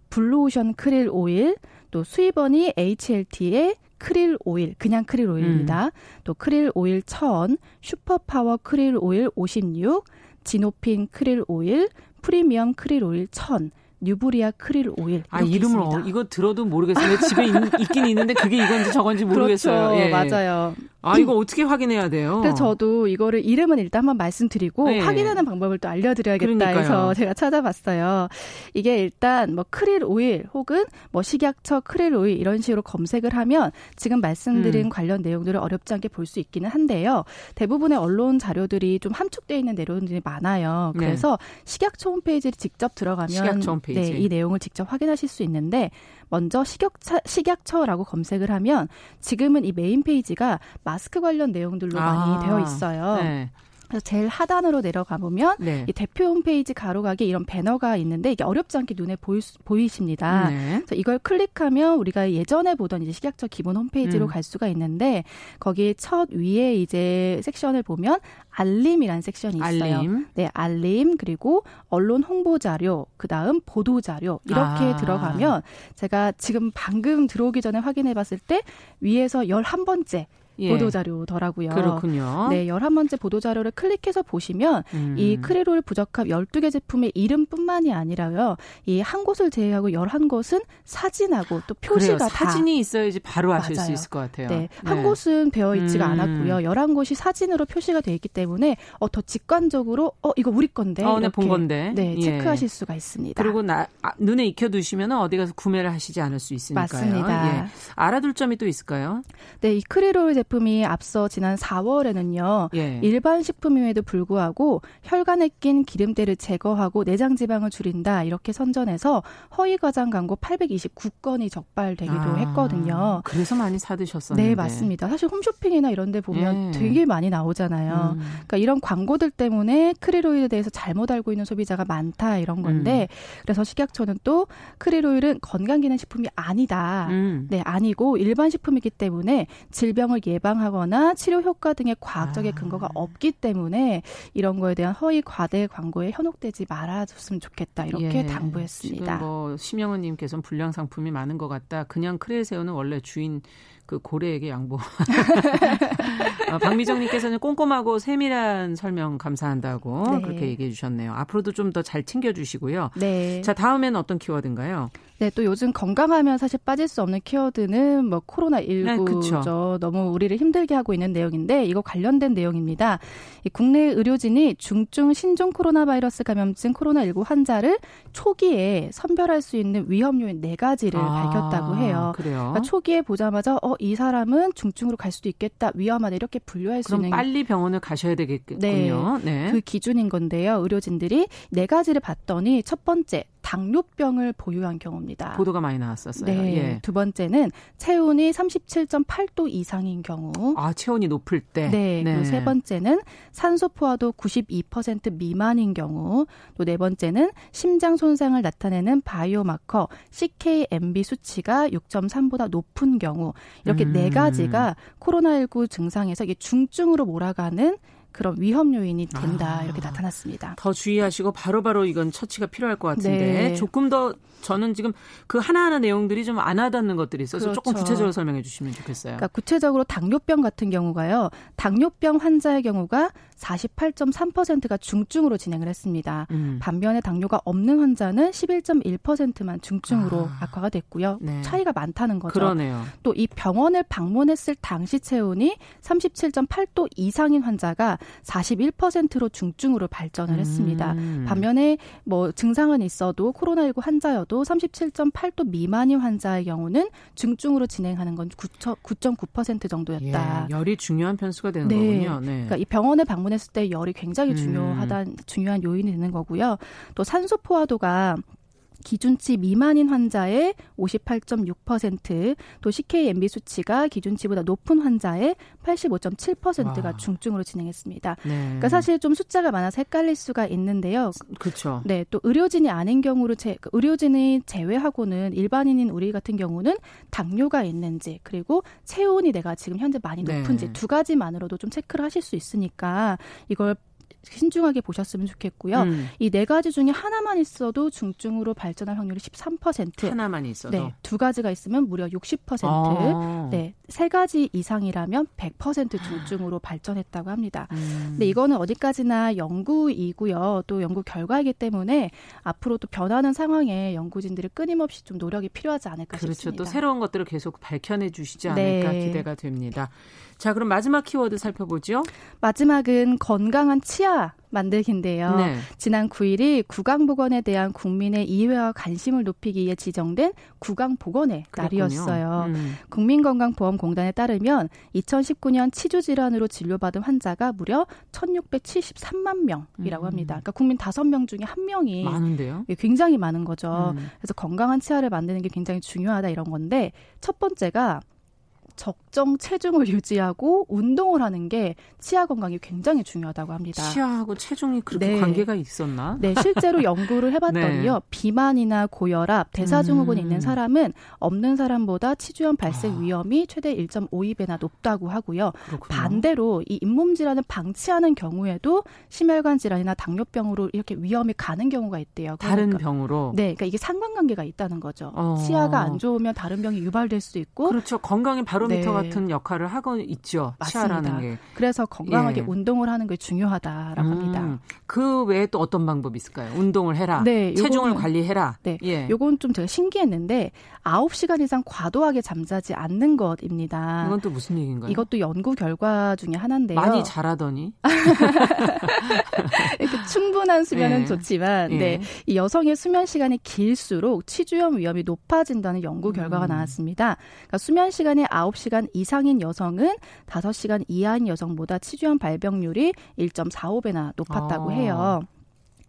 블루오션 크릴 오일, 또 수입원이 HLT의 크릴 오일, 그냥 크릴 오일입니다. 음. 또 크릴 오일 1000, 슈퍼파워 크릴 오일 56, 지노핀 크릴 오일, 프리미엄 크릴 오일 1000, 뉴브리아 크릴 오일. 아 이름을 어, 이거 들어도 모르겠어요. 집에 있, 긴 있는데 그게 이건지 저건지 모르겠어요. 그렇죠. 예. 맞아요. 아 이거 어떻게 확인해야 돼요? 그래서 저도 이거를 이름은 일단 한번 말씀드리고 네. 확인하는 방법을 또 알려드려야겠다 그러니까요. 해서 제가 찾아봤어요. 이게 일단 뭐 크릴 오일 혹은 뭐 식약처 크릴 오일 이런 식으로 검색을 하면 지금 말씀드린 음. 관련 내용들을 어렵지 않게 볼 수 있기는 한데요. 대부분의 언론 자료들이 좀 함축되어 있는 내용들이 많아요. 네. 그래서 네. 식약처 홈페이지를 직접 들어가면 식약처 홈페이지. 네, 이 내용을 직접 확인하실 수 있는데 먼저 식약처, 식약처라고 검색을 하면 지금은 이 메인 페이지가 마스크 관련 내용들로 아, 많이 되어 있어요. 네. 그래서 제일 하단으로 내려가 보면 네. 이 대표 홈페이지 바로가기 이런 배너가 있는데 이게 어렵지 않게 눈에 보이, 보이십니다. 네. 그래서 이걸 클릭하면 우리가 예전에 보던 이제 식약처 기본 홈페이지로 음. 갈 수가 있는데 거기 첫 위에 이제 섹션을 보면 알림이라는 섹션이 있어요. 알림. 네, 알림 그리고 언론 홍보 자료, 그다음 보도 자료 이렇게 아. 들어가면 제가 지금 방금 들어오기 전에 확인해 봤을 때 위에서 11번째 예. 보도자료더라고요. 그렇군요. 네, 11번째 보도자료를 클릭해서 보시면 음. 이 크리롤 부적합 12개 제품의 이름뿐만이 아니라요. 이 한 곳을 제외하고 11곳은 사진하고 또 표시가 그래요. 사진이 있어야지 바로 아실 맞아요. 수 있을 것 같아요. 네. 네. 한 곳은 되어 있지가 음. 않았고요. 11곳이 사진으로 표시가 되어 있기 때문에 어, 더 직관적으로 어, 이거 우리 건데. 어, 네, 본 건데. 네, 예. 체크하실 수가 있습니다. 그리고 나, 아, 눈에 익혀 두시면 어디 가서 구매를 하시지 않을 수 있으니까요. 맞습니다. 예. 알아둘 점이 또 있을까요? 네, 이 크리롤 제품 제품이 앞서 지난 4월에는요. 예. 일반 식품임에도 불구하고 혈관에 낀 기름때를 제거하고 내장 지방을 줄인다 이렇게 선전해서 허위 과장 광고 829건이 적발되기도 아, 했거든요. 그래서 많이 사드셨었는데. 네, 맞습니다. 사실 홈쇼핑이나 이런 데 보면 예. 되게 많이 나오잖아요. 음. 그러니까 이런 광고들 때문에 크릴오일에 대해서 잘못 알고 있는 소비자가 많다 이런 건데 음. 그래서 식약처는 또 크릴오일은 건강기능식품이 아니다. 음. 네, 아니고 일반 식품이기 때문에 질병을 예 예방하거나 치료 효과 등의 과학적인 아. 근거가 없기 때문에 이런 거에 대한 허위 과대 광고에 현혹되지 말아줬으면 좋겠다 이렇게 예. 당부했습니다. 지금 뭐 심영은님께서는 불량 상품이 많은 것 같다. 그냥 크레새우는 원래 주인 그 고래에게 양보. 어, 박미정님께서는 꼼꼼하고 세밀한 설명 감사한다고 네. 그렇게 얘기해 주셨네요. 앞으로도 좀 더 잘 챙겨주시고요. 네. 자 다음에는 어떤 키워드인가요? 네, 또 요즘 건강하면 사실 빠질 수 없는 키워드는 뭐 코로나 19죠. 네, 너무 우리를 힘들게 하고 있는 내용인데 이거 관련된 내용입니다. 이 국내 의료진이 중증 신종 코로나 바이러스 감염증 코로나 19 환자를 초기에 선별할 수 있는 위험 요인 네 가지를 아, 밝혔다고 해요. 그래요? 그러니까 초기에 보자마자 어이 사람은 중증으로 갈 수도 있겠다, 위험하다 이렇게 분류할 수 있는 빨리 병원을 가셔야 되겠군요. 네, 네. 그 기준인 건데요. 의료진들이 네 가지를 봤더니 첫 번째 당뇨병을 보유한 경우입니다. 보도가 많이 나왔었어요. 네. 예. 두 번째는 체온이 37.8도 이상인 경우. 아, 체온이 높을 때. 네. 네. 세 번째는 산소 포화도 92% 미만인 경우. 또 네 번째는 심장 손상을 나타내는 바이오마커 CKMB 수치가 6.3보다 높은 경우. 이렇게 네 음. 네 가지가 코로나19 증상에서 이게 중증으로 몰아가는 그런 위험 요인이 된다 아, 이렇게 나타났습니다. 더 주의하시고 바로바로 바로 이건 처치가 필요할 것 같은데 네. 조금 더 저는 지금 그 하나하나 내용들이 좀 안 와닿는 것들이 있어서 그렇죠. 조금 구체적으로 설명해 주시면 좋겠어요. 그러니까 구체적으로 당뇨병 같은 경우가요. 당뇨병 환자의 경우가 48.3%가 중증으로 진행을 했습니다. 음. 반면에 당뇨가 없는 환자는 11.1%만 중증으로 아. 악화가 됐고요. 네. 차이가 많다는 거죠. 그러네요. 또 이 병원을 방문했을 당시 체온이 37.8도 이상인 환자가 41%로 중증으로 발전을 했습니다. 음. 반면에 뭐 증상은 있어도 코로나19 환자여도 37.8도 미만인 환자의 경우는 중증으로 진행하는 건 9.9% 정도였다. 예, 열이 중요한 편수가 되는 네. 거군요. 네. 그러니까 이 병원에 방문했을 때 열이 굉장히 음. 중요하다 음. 중요한 요인이 되는 거고요. 또 산소 포화도가 기준치 미만인 환자의 58.6%, 또 CKMB 수치가 기준치보다 높은 환자의 85.7%가 와. 중증으로 진행했습니다. 네. 그러니까 사실 좀 숫자가 많아서 헷갈릴 수가 있는데요. 그렇죠. 네, 또 의료진이 아닌 경우로 제, 그 의료진이 제외하고는 일반인인 우리 같은 경우는 당뇨가 있는지 그리고 체온이 내가 지금 현재 많이 네. 높은지 네. 두 가지만으로도 좀 체크를 하실 수 있으니까 이걸 신중하게 보셨으면 좋겠고요. 음. 이네 가지 중에 하나만 있어도 중증으로 발전할 확률이 13%. 하나만 있어도. 네. 두 가지가 있으면 무려 60%. 아. 네. 세 가지 이상이라면 100% 중증으로 발전했다고 합니다. 음. 근데 이거는 어디까지나 연구이고요. 또 연구 결과이기 때문에 앞으로 또 변하는 상황에 연구진들이 끊임없이 좀 노력이 필요하지 않을까 그렇죠. 싶습니다. 또 새로운 것들을 계속 밝혀내 주시지 않을까 네. 기대가 됩니다. 자, 그럼 마지막 키워드 살펴보죠. 마지막은 건강한 치아 만들기인데요. 네. 지난 9일이 구강보건에 대한 국민의 이해와 관심을 높이기 위해 지정된 구강보건의 날이었어요. 음. 국민건강보험공단에 따르면 2019년 치주질환으로 진료받은 환자가 무려 1,673만 명이라고 음. 합니다. 그러니까 국민 5명 중에 1명이 많은데요? 굉장히 많은 거죠. 음. 그래서 건강한 치아를 만드는 게 굉장히 중요하다 이런 건데 첫 번째가 적정 체중을 유지하고 운동을 하는 게 치아 건강이 굉장히 중요하다고 합니다. 치아하고 체중이 그렇게 네. 관계가 있었나? 네, 실제로 연구를 해봤더니요. 네. 비만이나 고혈압, 대사증후군이 음. 있는 사람은 없는 사람보다 치주염 발생 아. 위험이 최대 1.52배나 높다고 하고요. 그렇군요. 반대로 이 잇몸 질환을 방치하는 경우에도 심혈관 질환이나 당뇨병으로 이렇게 위험이 가는 경우가 있대요. 그러니까, 다른 병으로? 네, 그러니까 이게 상관관계가 있다는 거죠. 어. 치아가 안 좋으면 다른 병이 유발될 수 있고 그렇죠. 건강에 바로 바로미터 네. 같은 역할을 하고 있죠. 맞습니다. 게. 그래서 건강하게 예. 운동을 하는 게 중요하다라고 음, 합니다. 그 외에 또 어떤 방법이 있을까요? 운동을 해라. 네, 체중을 관리해라. 네. 예. 요건 좀 제가 신기했는데 9시간 이상 과도하게 잠자지 않는 것입니다. 이건 또 무슨 얘기인가요? 이것도 연구 결과 중에 하나인데요. 많이 자라더니. 충분한 수면은 예. 좋지만 예. 네. 이 여성의 수면 시간이 길수록 치주염 위험이 높아진다는 연구 결과가 음. 나왔습니다. 그러니까 수면 시간이 9 9시간 이상인 여성은 5시간 이하인 여성보다 치주염 발병률이 1.45배나 높았다고 아. 해요.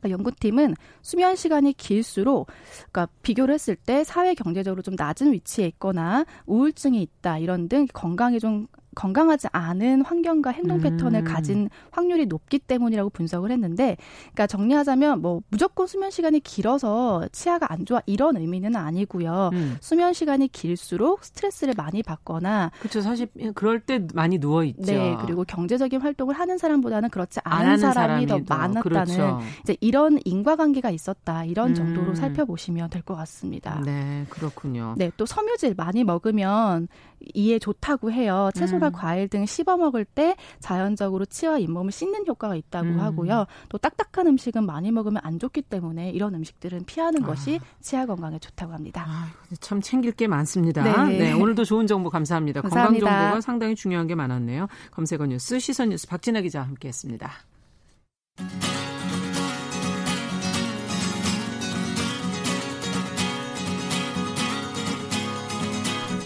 그러니까 연구팀은 수면 시간이 길수록 그러니까 비교를 했을 때 사회 경제적으로 좀 낮은 위치에 있거나 우울증이 있다 이런 등 건강에 좀 건강하지 않은 환경과 행동 패턴을 음. 가진 확률이 높기 때문이라고 분석을 했는데, 그러니까 정리하자면 뭐 무조건 수면 시간이 길어서 치아가 안 좋아 이런 의미는 아니고요. 음. 수면 시간이 길수록 스트레스를 많이 받거나, 그렇죠. 사실 그럴 때 많이 누워 있죠. 네, 그리고 경제적인 활동을 하는 사람보다는 그렇지 않은 사람이, 더 많았다는 그렇죠. 이제 이런 인과관계가 있었다 이런 정도로 음. 살펴보시면 될 것 같습니다. 네, 그렇군요. 네, 또 섬유질 많이 먹으면 이에 좋다고 해요. 채소 나 음. 과일 등 씹어 먹을 때 자연적으로 치와 잇몸을 씻는 효과가 있다고 음. 하고요. 또 딱딱한 음식은 많이 먹으면 안 좋기 때문에 이런 음식들은 피하는 아. 것이 치아 건강에 좋다고 합니다. 아, 참 챙길 게 많습니다. 네. 네. 오늘도 좋은 정보 감사합니다. 감사합니다. 건강 정보가 상당히 중요한 게 많았네요. 검색어 뉴스 시선 뉴스 박진아 기자 함께했습니다.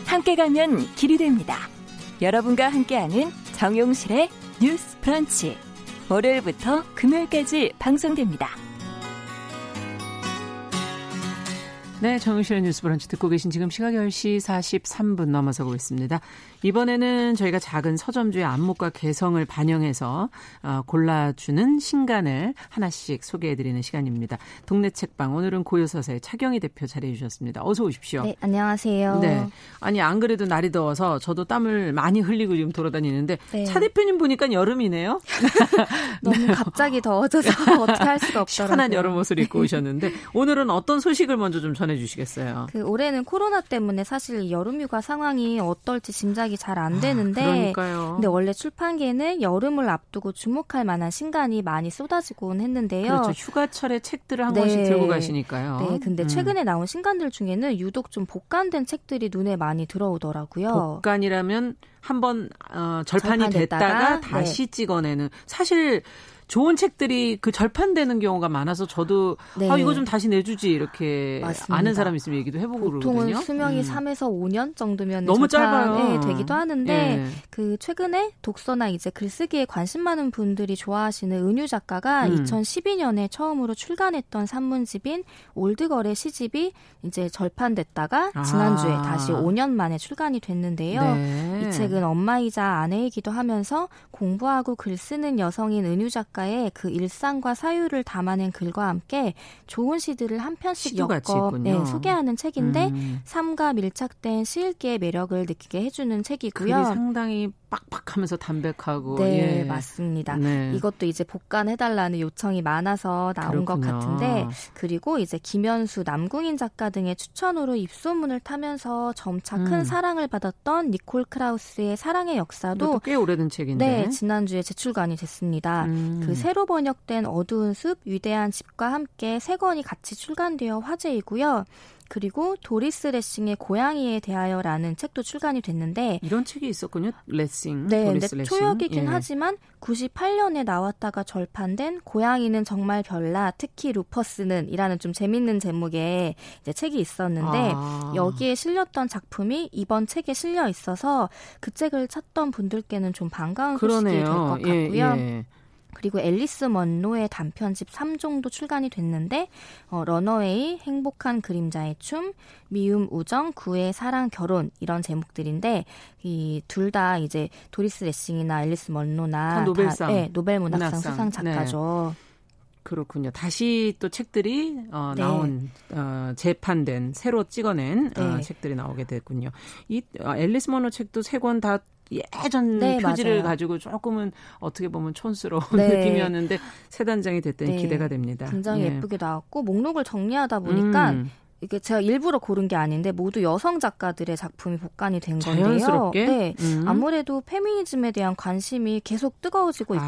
함께 가면 길이 됩니다. 여러분과 함께하는 정용실의 뉴스 브런치. 월요일부터 금요일까지 방송됩니다. 네, 정용실의 뉴스 브런치 듣고 계신 지금 시각 10시 43분 넘어서고 있습니다. 이번에는 저희가 작은 서점주의 안목과 개성을 반영해서 어, 골라주는 신간을 하나씩 소개해드리는 시간입니다. 동네 책방 오늘은 고요서사의 차경희 대표 자리해 주셨습니다. 어서 오십시오. 네, 안녕하세요. 네, 아니 안 그래도 날이 더워서 저도 땀을 많이 흘리고 지금 돌아다니는데 네. 차 대표님 보니까 여름이네요. 너무 갑자기 더워져서 어떻게 할 수가 없더라고요. 시원한 여름 옷을 입고 오셨는데 오늘은 어떤 소식을 먼저 좀 전해 전해주시겠어요? 그 올해는 코로나 때문에 사실 여름휴가 상황이 어떨지 짐작이 잘 안 되는데, 아, 그러니까요. 근데 원래 출판계는 여름을 앞두고 주목할 만한 신간이 많이 쏟아지곤 했는데요. 그렇죠. 휴가철에 책들을 한 네. 권씩 들고 가시니까요. 네, 근데 음. 최근에 나온 신간들 중에는 유독 좀 복간된 책들이 눈에 많이 들어오더라고요. 복간이라면 한번 어, 절판이 됐다가 다시 네. 찍어내는 사실 좋은 책들이 그 절판되는 경우가 많아서 저도 네. 아 이거 좀 다시 내주지 이렇게 맞습니다. 아는 사람 있으면 얘기도 해보고 보통은 그러거든요. 수명이 음. 3에서 5년 정도면 너무 짧아요. 되기도 하는데 네. 그 최근에 독서나 이제 글쓰기에 관심 많은 분들이 좋아하시는 은유 작가가 음. 2012년에 처음으로 출간했던 산문집인 올드걸의 시집이 이제 절판됐다가 아. 지난주에 다시 5년 만에 출간이 됐는데요. 네. 이 책은 엄마이자 아내이기도 하면서 공부하고 글 쓰는 여성인 은유 작가 작가의 그 일상과 사유를 담아낸 글과 함께 좋은 시들을 한 편씩 엮어 네, 소개하는 책인데 음. 삶과 밀착된 시읽기의 매력을 느끼게 해주는 책이고요. 상당히 빡빡하면서 담백하고 네 예. 맞습니다. 네. 이것도 이제 복간해달라는 요청이 많아서 나온 그렇군요. 것 같은데 그리고 이제 김현수 남궁인 작가 등의 추천으로 입소문을 타면서 점차 음. 큰 사랑을 받았던 니콜 크라우스의 사랑의 역사도 꽤 오래된 책인데 네 지난주에 재출간이 됐습니다. 음. 그 새로 번역된 어두운 숲 위대한 집과 함께 세 권이 같이 출간되어 화제이고요. 그리고 도리스 레싱의 고양이에 대하여라는 책도 출간이 됐는데 이런 책이 있었군요. 레싱. 네, 근데 초역이긴 예. 하지만 98년에 나왔다가 절판된 고양이는 정말 별나 특히 루퍼스는 이라는 좀 재밌는 제목의 책이 있었는데 아. 여기에 실렸던 작품이 이번 책에 실려 있어서 그 책을 찾던 분들께는 좀 반가운 소식이 될 것 같고요. 예, 예. 그리고 앨리스 먼로의 단편집 3종도 출간이 됐는데 어, 러너웨이, 행복한 그림자의 춤, 미움, 우정, 구애, 사랑, 결혼 이런 제목들인데 이 둘 다 이제 도리스 레싱이나 앨리스 먼로나 노벨상, 다, 네, 노벨 문학상, 문학상. 수상 작가죠. 네. 그렇군요. 다시 또 책들이 어, 네. 나온 어, 재판된 새로 찍어낸 어, 네. 어, 책들이 나오게 됐군요. 이 어, 앨리스 먼로 책도 세 권 다 예전 네, 표지를 맞아요. 가지고 조금은 어떻게 보면 촌스러운 네. 느낌이었는데 새 단장이 됐더니 네. 기대가 됩니다. 굉장히 예쁘게 나왔고 목록을 정리하다 보니까 음. 이게 제가 일부러 고른 게 아닌데 모두 여성 작가들의 작품이 복간이 된 건데요. 자연스럽게? 네. 음. 아무래도 페미니즘에 대한 관심이 계속 뜨거워지고 있고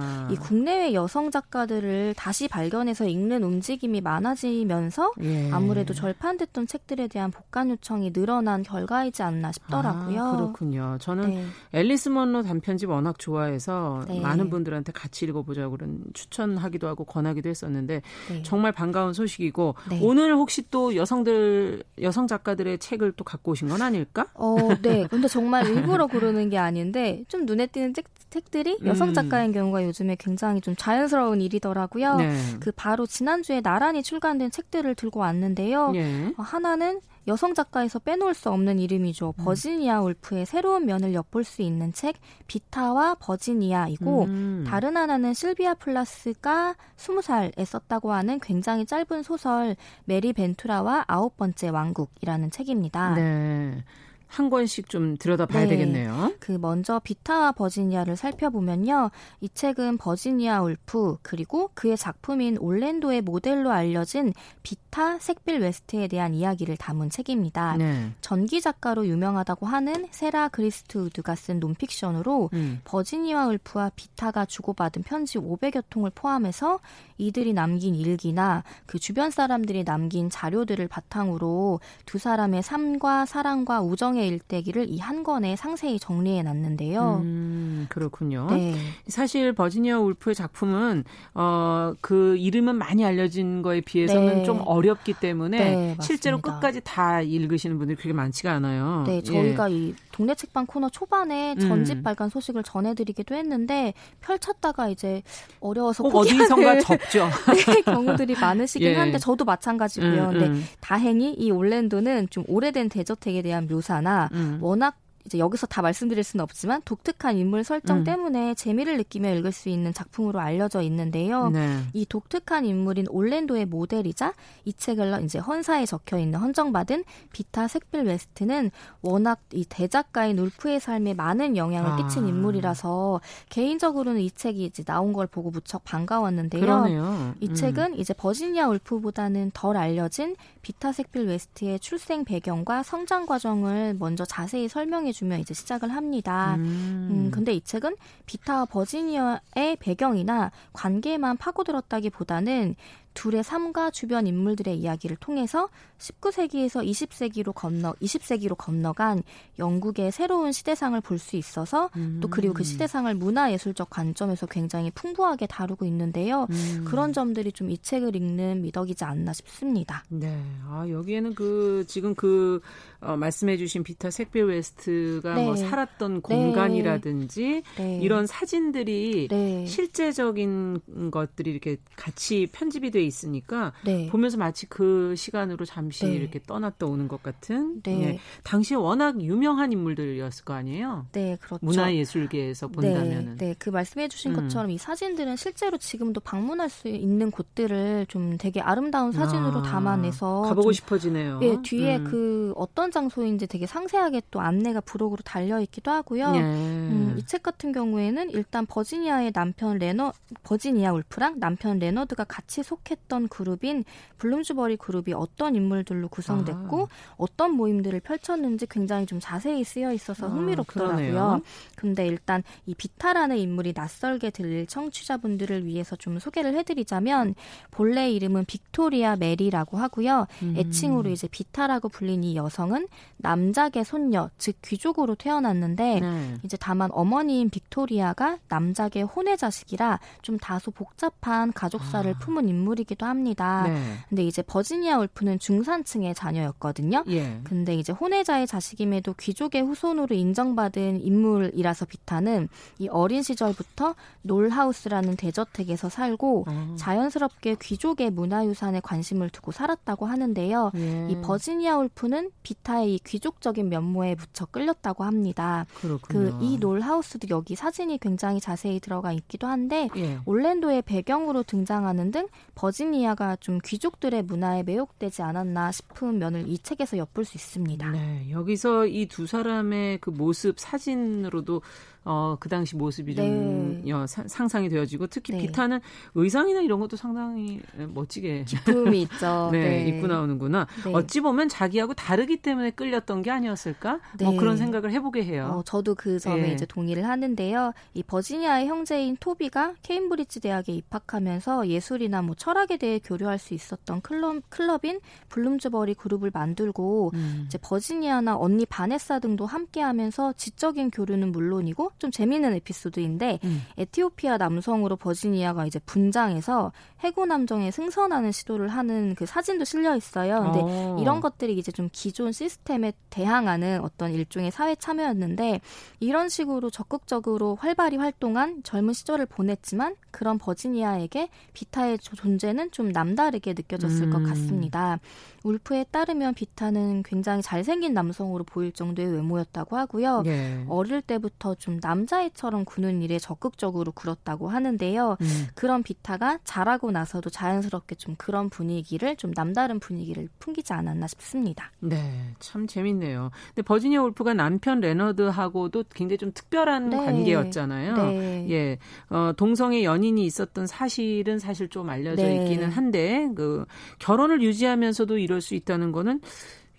아. 이 국내외 여성 작가들을 다시 발견해서 읽는 움직임이 많아지면서 예. 아무래도 절판됐던 책들에 대한 복간 요청이 늘어난 결과이지 않나 싶더라고요. 아, 그렇군요. 저는 네. 앨리스 먼로 단편집 워낙 좋아해서 네. 많은 분들한테 같이 읽어보자고 그런 추천하기도 하고 권하기도 했었는데 네. 정말 반가운 소식이고 네. 오늘 혹시 또 여성들 여성 작가들의 책을 또 갖고 오신 건 아닐까? 어, 네. 근데 정말 일부러 고르는 게 아닌데 좀 눈에 띄는 책, 책들이 여성 음. 작가인 경우가 요즘에 굉장히 좀 자연스러운 일이더라고요. 네. 그 바로 지난주에 나란히 출간된 책들을 들고 왔는데요. 네. 하나는 여성 작가에서 빼놓을 수 없는 이름이죠. 음. 버지니아 울프의 새로운 면을 엿볼 수 있는 책 비타와 버지니아이고 음. 다른 하나는 실비아 플라스가 20살에 썼다고 하는 굉장히 짧은 소설 메리 벤투라와 아홉 번째 왕국이라는 책입니다. 네. 한 권씩 좀 들여다봐야 네. 되겠네요. 그 먼저 비타와 버지니아를 살펴보면요. 이 책은 버지니아 울프 그리고 그의 작품인 올랜도의 모델로 알려진 비타 색빌 웨스트에 대한 이야기를 담은 책입니다. 네. 전기 작가로 유명하다고 하는 세라 그리스트우드가 쓴 논픽션으로 음. 버지니아 울프와 비타가 주고받은 편지 500여 통을 포함해서 이들이 남긴 일기나 그 주변 사람들이 남긴 자료들을 바탕으로 두 사람의 삶과 사랑과 우정 의 일대기를 이 한 권에 상세히 정리해 놨는데요. 음, 그렇군요. 네. 사실 버지니아 울프의 작품은 어, 그 이름은 많이 알려진 거에 비해서는 네. 좀 어렵기 때문에 네, 실제로 끝까지 다 읽으시는 분들이 그렇게 많지가 않아요. 네, 저희가 예. 이 동네 책방 코너 초반에 전집 음. 발간 소식을 전해드리기도 했는데 펼쳤다가 이제 어려워서 어디선가 접죠. 네, 경우들이 많으시긴 예. 한데 저도 마찬가지고요. 음, 근데 음. 다행히 이 올랜도는 좀 오래된 대저택에 대한 묘사나 음. 워낙 이제 여기서 다 말씀드릴 수는 없지만 독특한 인물 설정 음. 때문에 재미를 느끼며 읽을 수 있는 작품으로 알려져 있는데요. 네. 이 독특한 인물인 올랜도의 모델이자 이 책을 이제 헌사에 적혀 있는 헌정받은 비타 색빌 웨스트는 워낙 이 대작가인 울프의 삶에 많은 영향을 아. 끼친 인물이라서 개인적으로는 이 책이 이제 나온 걸 보고 무척 반가웠는데요. 그러네요. 이 음. 책은 이제 버지니아 울프보다는 덜 알려진 비타 색빌 웨스트의 출생 배경과 성장 과정을 먼저 자세히 설명해 주며 이제 시작을 합니다. 음. 음, 근데 이 책은 비타와 버지니아의 배경이나 관계만 파고들었다기보다는 둘의 삶과 주변 인물들의 이야기를 통해서 19세기에서 20세기로 건너 20세기로 건너간 영국의 새로운 시대상을 볼 수 있어서 음. 또 그리고 그 시대상을 문화예술적 관점에서 굉장히 풍부하게 다루고 있는데요. 음. 그런 점들이 좀 이 책을 읽는 미덕이지 않나 싶습니다. 네. 아, 여기에는 그 지금 그 어, 말씀해주신 비타 색빌 웨스트가 뭐 네. 뭐 살았던 네. 공간이라든지 네. 이런 사진들이 네. 실제적인 것들이 이렇게 같이 편집이 돼 있으니까 네. 보면서 마치 그 시간으로 잠시 네. 이렇게 떠났다 오는 것 같은. 예. 당시에 워낙 유명한 인물들이었을 거 아니에요. 네, 그렇죠. 문화예술계에서 본다면은. 네, 그 말씀해주신 음. 것처럼 이 사진들은 실제로 지금도 방문할 수 있는 곳들을 좀 되게 아름다운 사진으로 아, 담아내서 가보고 싶어지네요. 예, 뒤에 음. 그 어떤 어떤 장소인지 되게 상세하게 또 안내가 부록으로 달려 있기도 하고요. 예. 음, 이책 같은 경우에는 일단 버지니아의 남편 레너 버지니아 울프랑 남편 레너드가 같이 속했던 그룹인 블룸즈버리 그룹이 어떤 인물들로 구성됐고 아. 어떤 모임들을 펼쳤는지 굉장히 좀 자세히 쓰여 있어서 아, 흥미롭더라고요. 아, 근데 일단 이 비타라는 인물이 낯설게 들릴 청취자분들을 위해서 좀 소개를 해드리자면 본래 이름은 빅토리아 메리라고 하고요. 음. 애칭으로 이제 비타라고 불린 이 여성은 여성은 남작의 손녀, 즉 귀족으로 태어났는데 네. 이제 다만 어머니인 빅토리아가 남작의 혼외 자식이라 좀 다소 복잡한 가족사를 아. 품은 인물이기도 합니다. 네. 근데 이제 버지니아 울프는 중산층의 자녀였거든요. 예. 근데 이제 혼외자의 자식임에도 귀족의 후손으로 인정받은 인물이라서 비타는 이 어린 시절부터 놀하우스라는 대저택에서 살고 아. 자연스럽게 귀족의 문화유산에 관심을 두고 살았다고 하는데요. 예. 이 버지니아 울프는 비타 기타의 이 귀족적인 면모에 묻혀 끌렸다고 합니다. 그이 놀하우스도 여기 사진이 굉장히 자세히 들어가 있기도 한데 예. 올랜도의 배경으로 등장하는 등 버지니아가 좀 귀족들의 문화에 매혹되지 않았나 싶은 면을 이 책에서 엿볼 수 있습니다. 네, 여기서 이 두 사람의 그 모습 사진으로도 어, 그 당시 모습이 좀 네. 어, 사, 상상이 되어지고 특히 네. 비타는 의상이나 이런 것도 상당히 멋지게 기품이 있죠. 네, 네, 입고 나오는구나. 네. 어찌 보면 자기하고 다르기 때문에 끌렸던 게 아니었을까? 뭐 그런 생각을 해보게 해요. 어, 저도 그 점에 예. 이제 동의를 하는데요. 이 버지니아의 형제인 토비가 케임브리지 대학에 입학하면서 예술이나 뭐 철학에 대해 교류할 수 있었던 클럽, 클럽인 블룸즈버리 그룹을 만들고 음. 이제 버지니아나 언니 바네사 등도 함께하면서 지적인 교류는 물론이고 좀 재미있는 에피소드인데 음. 에티오피아 남성으로 버지니아가 이제 분장해서 해고 남정에 승선하는 시도를 하는 그 사진도 실려 있어요. 근데 오. 어. 이런 것들이 이제 좀 기존 시 스템에 대항하는 어떤 일종의 사회 참여였는데 이런 식으로 적극적으로 활발히 활동한 젊은 시절을 보냈지만 그런 버지니아에게 비타의 존재는 좀 남다르게 느껴졌을 음. 것 같습니다. 울프에 따르면 비타는 굉장히 잘생긴 남성으로 보일 정도의 외모였다고 하고요. 예. 어릴 때부터 좀 남자애처럼 구는 일에 적극적으로 굴었다고 하는데요. 음. 그런 비타가 자라고 나서도 자연스럽게 좀 그런 분위기를 좀 남다른 분위기를 풍기지 않았나 싶습니다. 네, 참 재밌네요. 근데 버지니아 울프가 남편 레너드하고도 굉장히 좀 특별한 네. 관계였잖아요. 네. 예, 어, 동성애 연인 이 있었던 사실은 사실 좀 알려져 네. 있기는 한데 그 결혼을 유지하면서도 이럴 수 있다는 거는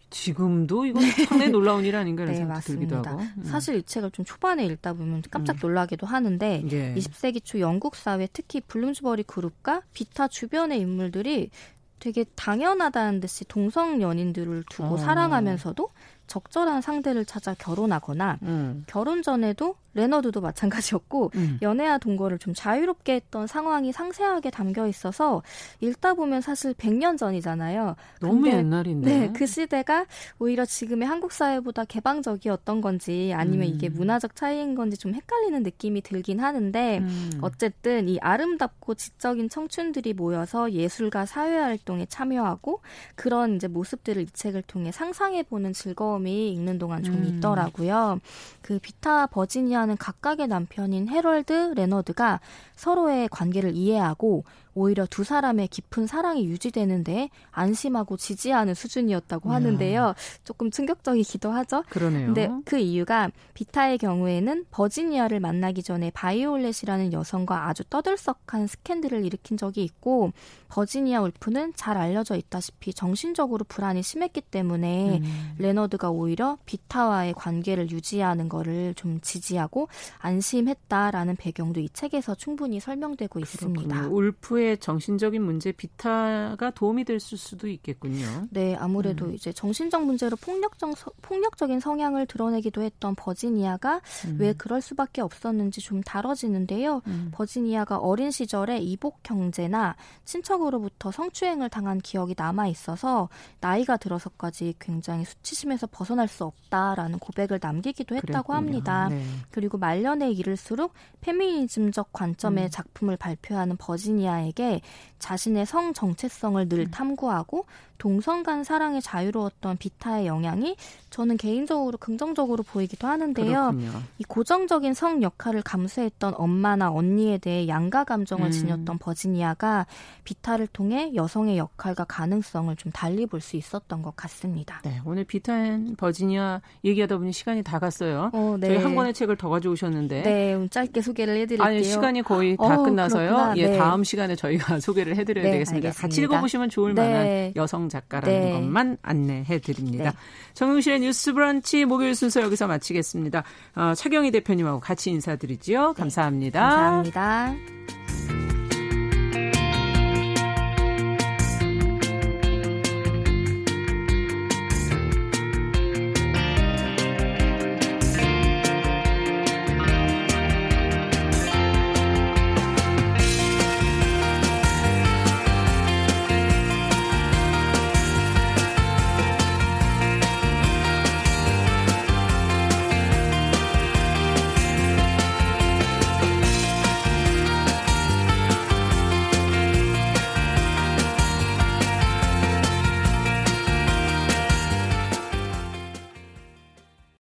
지금도 이건 상당히 놀라운 일 아닌가라는 네, 생각이 들기도 하고. 음. 사실 이 책을 좀 초반에 읽다 보면 깜짝 음. 놀라기도 하는데 예. 20세기 초 영국 사회 특히 블룸즈버리 그룹과 비타 주변의 인물들이 되게 당연하다는 듯이 동성 연인들을 두고 어. 사랑하면서도 적절한 상대를 찾아 결혼하거나 음. 결혼 전에도 레너드도 마찬가지였고 음. 연애와 동거를 좀 자유롭게 했던 상황이 상세하게 담겨 있어서 읽다 보면 사실 100년 전이잖아요. 너무 옛날인데. 네, 그 시대가 오히려 지금의 한국 사회보다 개방적이었던 건지 아니면 음. 이게 문화적 차이인 건지 좀 헷갈리는 느낌이 들긴 하는데 음. 어쨌든 이 아름답고 지적인 청춘들이 모여서 예술과 사회 활동에 참여하고 그런 이제 모습들을 이 책을 통해 상상해 보는 즐거움 범이 읽는 동안 좀 음. 있더라고요. 그 비타와 버지니아는 각각의 남편인 해럴드 레너드가 서로의 관계를 이해하고 오히려 두 사람의 깊은 사랑이 유지되는데 안심하고 지지하는 수준이었다고 하는데요. 조금 충격적이기도 하죠. 그러네요. 근데 그 이유가 비타의 경우에는 버지니아를 만나기 전에 바이올렛이라는 여성과 아주 떠들썩한 스캔들을 일으킨 적이 있고 버지니아 울프는 잘 알려져 있다시피 정신적으로 불안이 심했기 때문에 음. 레너드가 오히려 비타와의 관계를 유지하는 것을 좀 지지하고 안심했다라는 배경도 이 책에서 충분히 설명되고 있습니다. 그렇 울프의 정신적인 문제 비타가 도움이 될 수도 있겠군요. 네, 아무래도 음. 이제 정신적 문제로 폭력적 폭력적인 성향을 드러내기도 했던 버지니아가 음. 왜 그럴 수밖에 없었는지 좀 다뤄지는데요. 음. 버지니아가 어린 시절에 이복 형제나 친척으로부터 성추행을 당한 기억이 남아 있어서 나이가 들어서까지 굉장히 수치심에서 벗어날 수 없다라는 고백을 남기기도 했다고 그랬군요. 합니다. 네. 그리고 말년에 이를수록 페미니즘적 관점의 음. 작품을 발표하는 버지니아 에게 자신의 성 정체성을 늘 음. 탐구하고 동성 간 사랑에 자유로웠던 비타의 영향이 저는 개인적으로 긍정적으로 보이기도 하는데요. 그렇군요. 이 고정적인 성 역할을 감수했던 엄마나 언니에 대해 양가 감정을 음. 지녔던 버지니아가 비타를 통해 여성의 역할과 가능성을 좀 달리 볼 수 있었던 것 같습니다. 네, 오늘 비타 앤 버지니아 얘기하다 보니 시간이 다 갔어요. 어, 네. 저희 한 권의 책을 더 가져오셨는데. 네, 짧게 소개를 해드릴게요. 아니, 시간이 거의 다 어, 끝나서요. 그렇구나. 예, 네. 다음 시간에 저희가 소개를 해드려야 네, 되겠습니다. 알겠습니다. 같이 읽어보시면 좋을 네. 만한 여성 작가라는 네. 것만 안내해 드립니다. 네. 정용실의 뉴스 브런치 목요일 순서 여기서 마치겠습니다. 어, 차경희 대표님하고 같이 인사드리지요. 감사합니다. 감사합니다.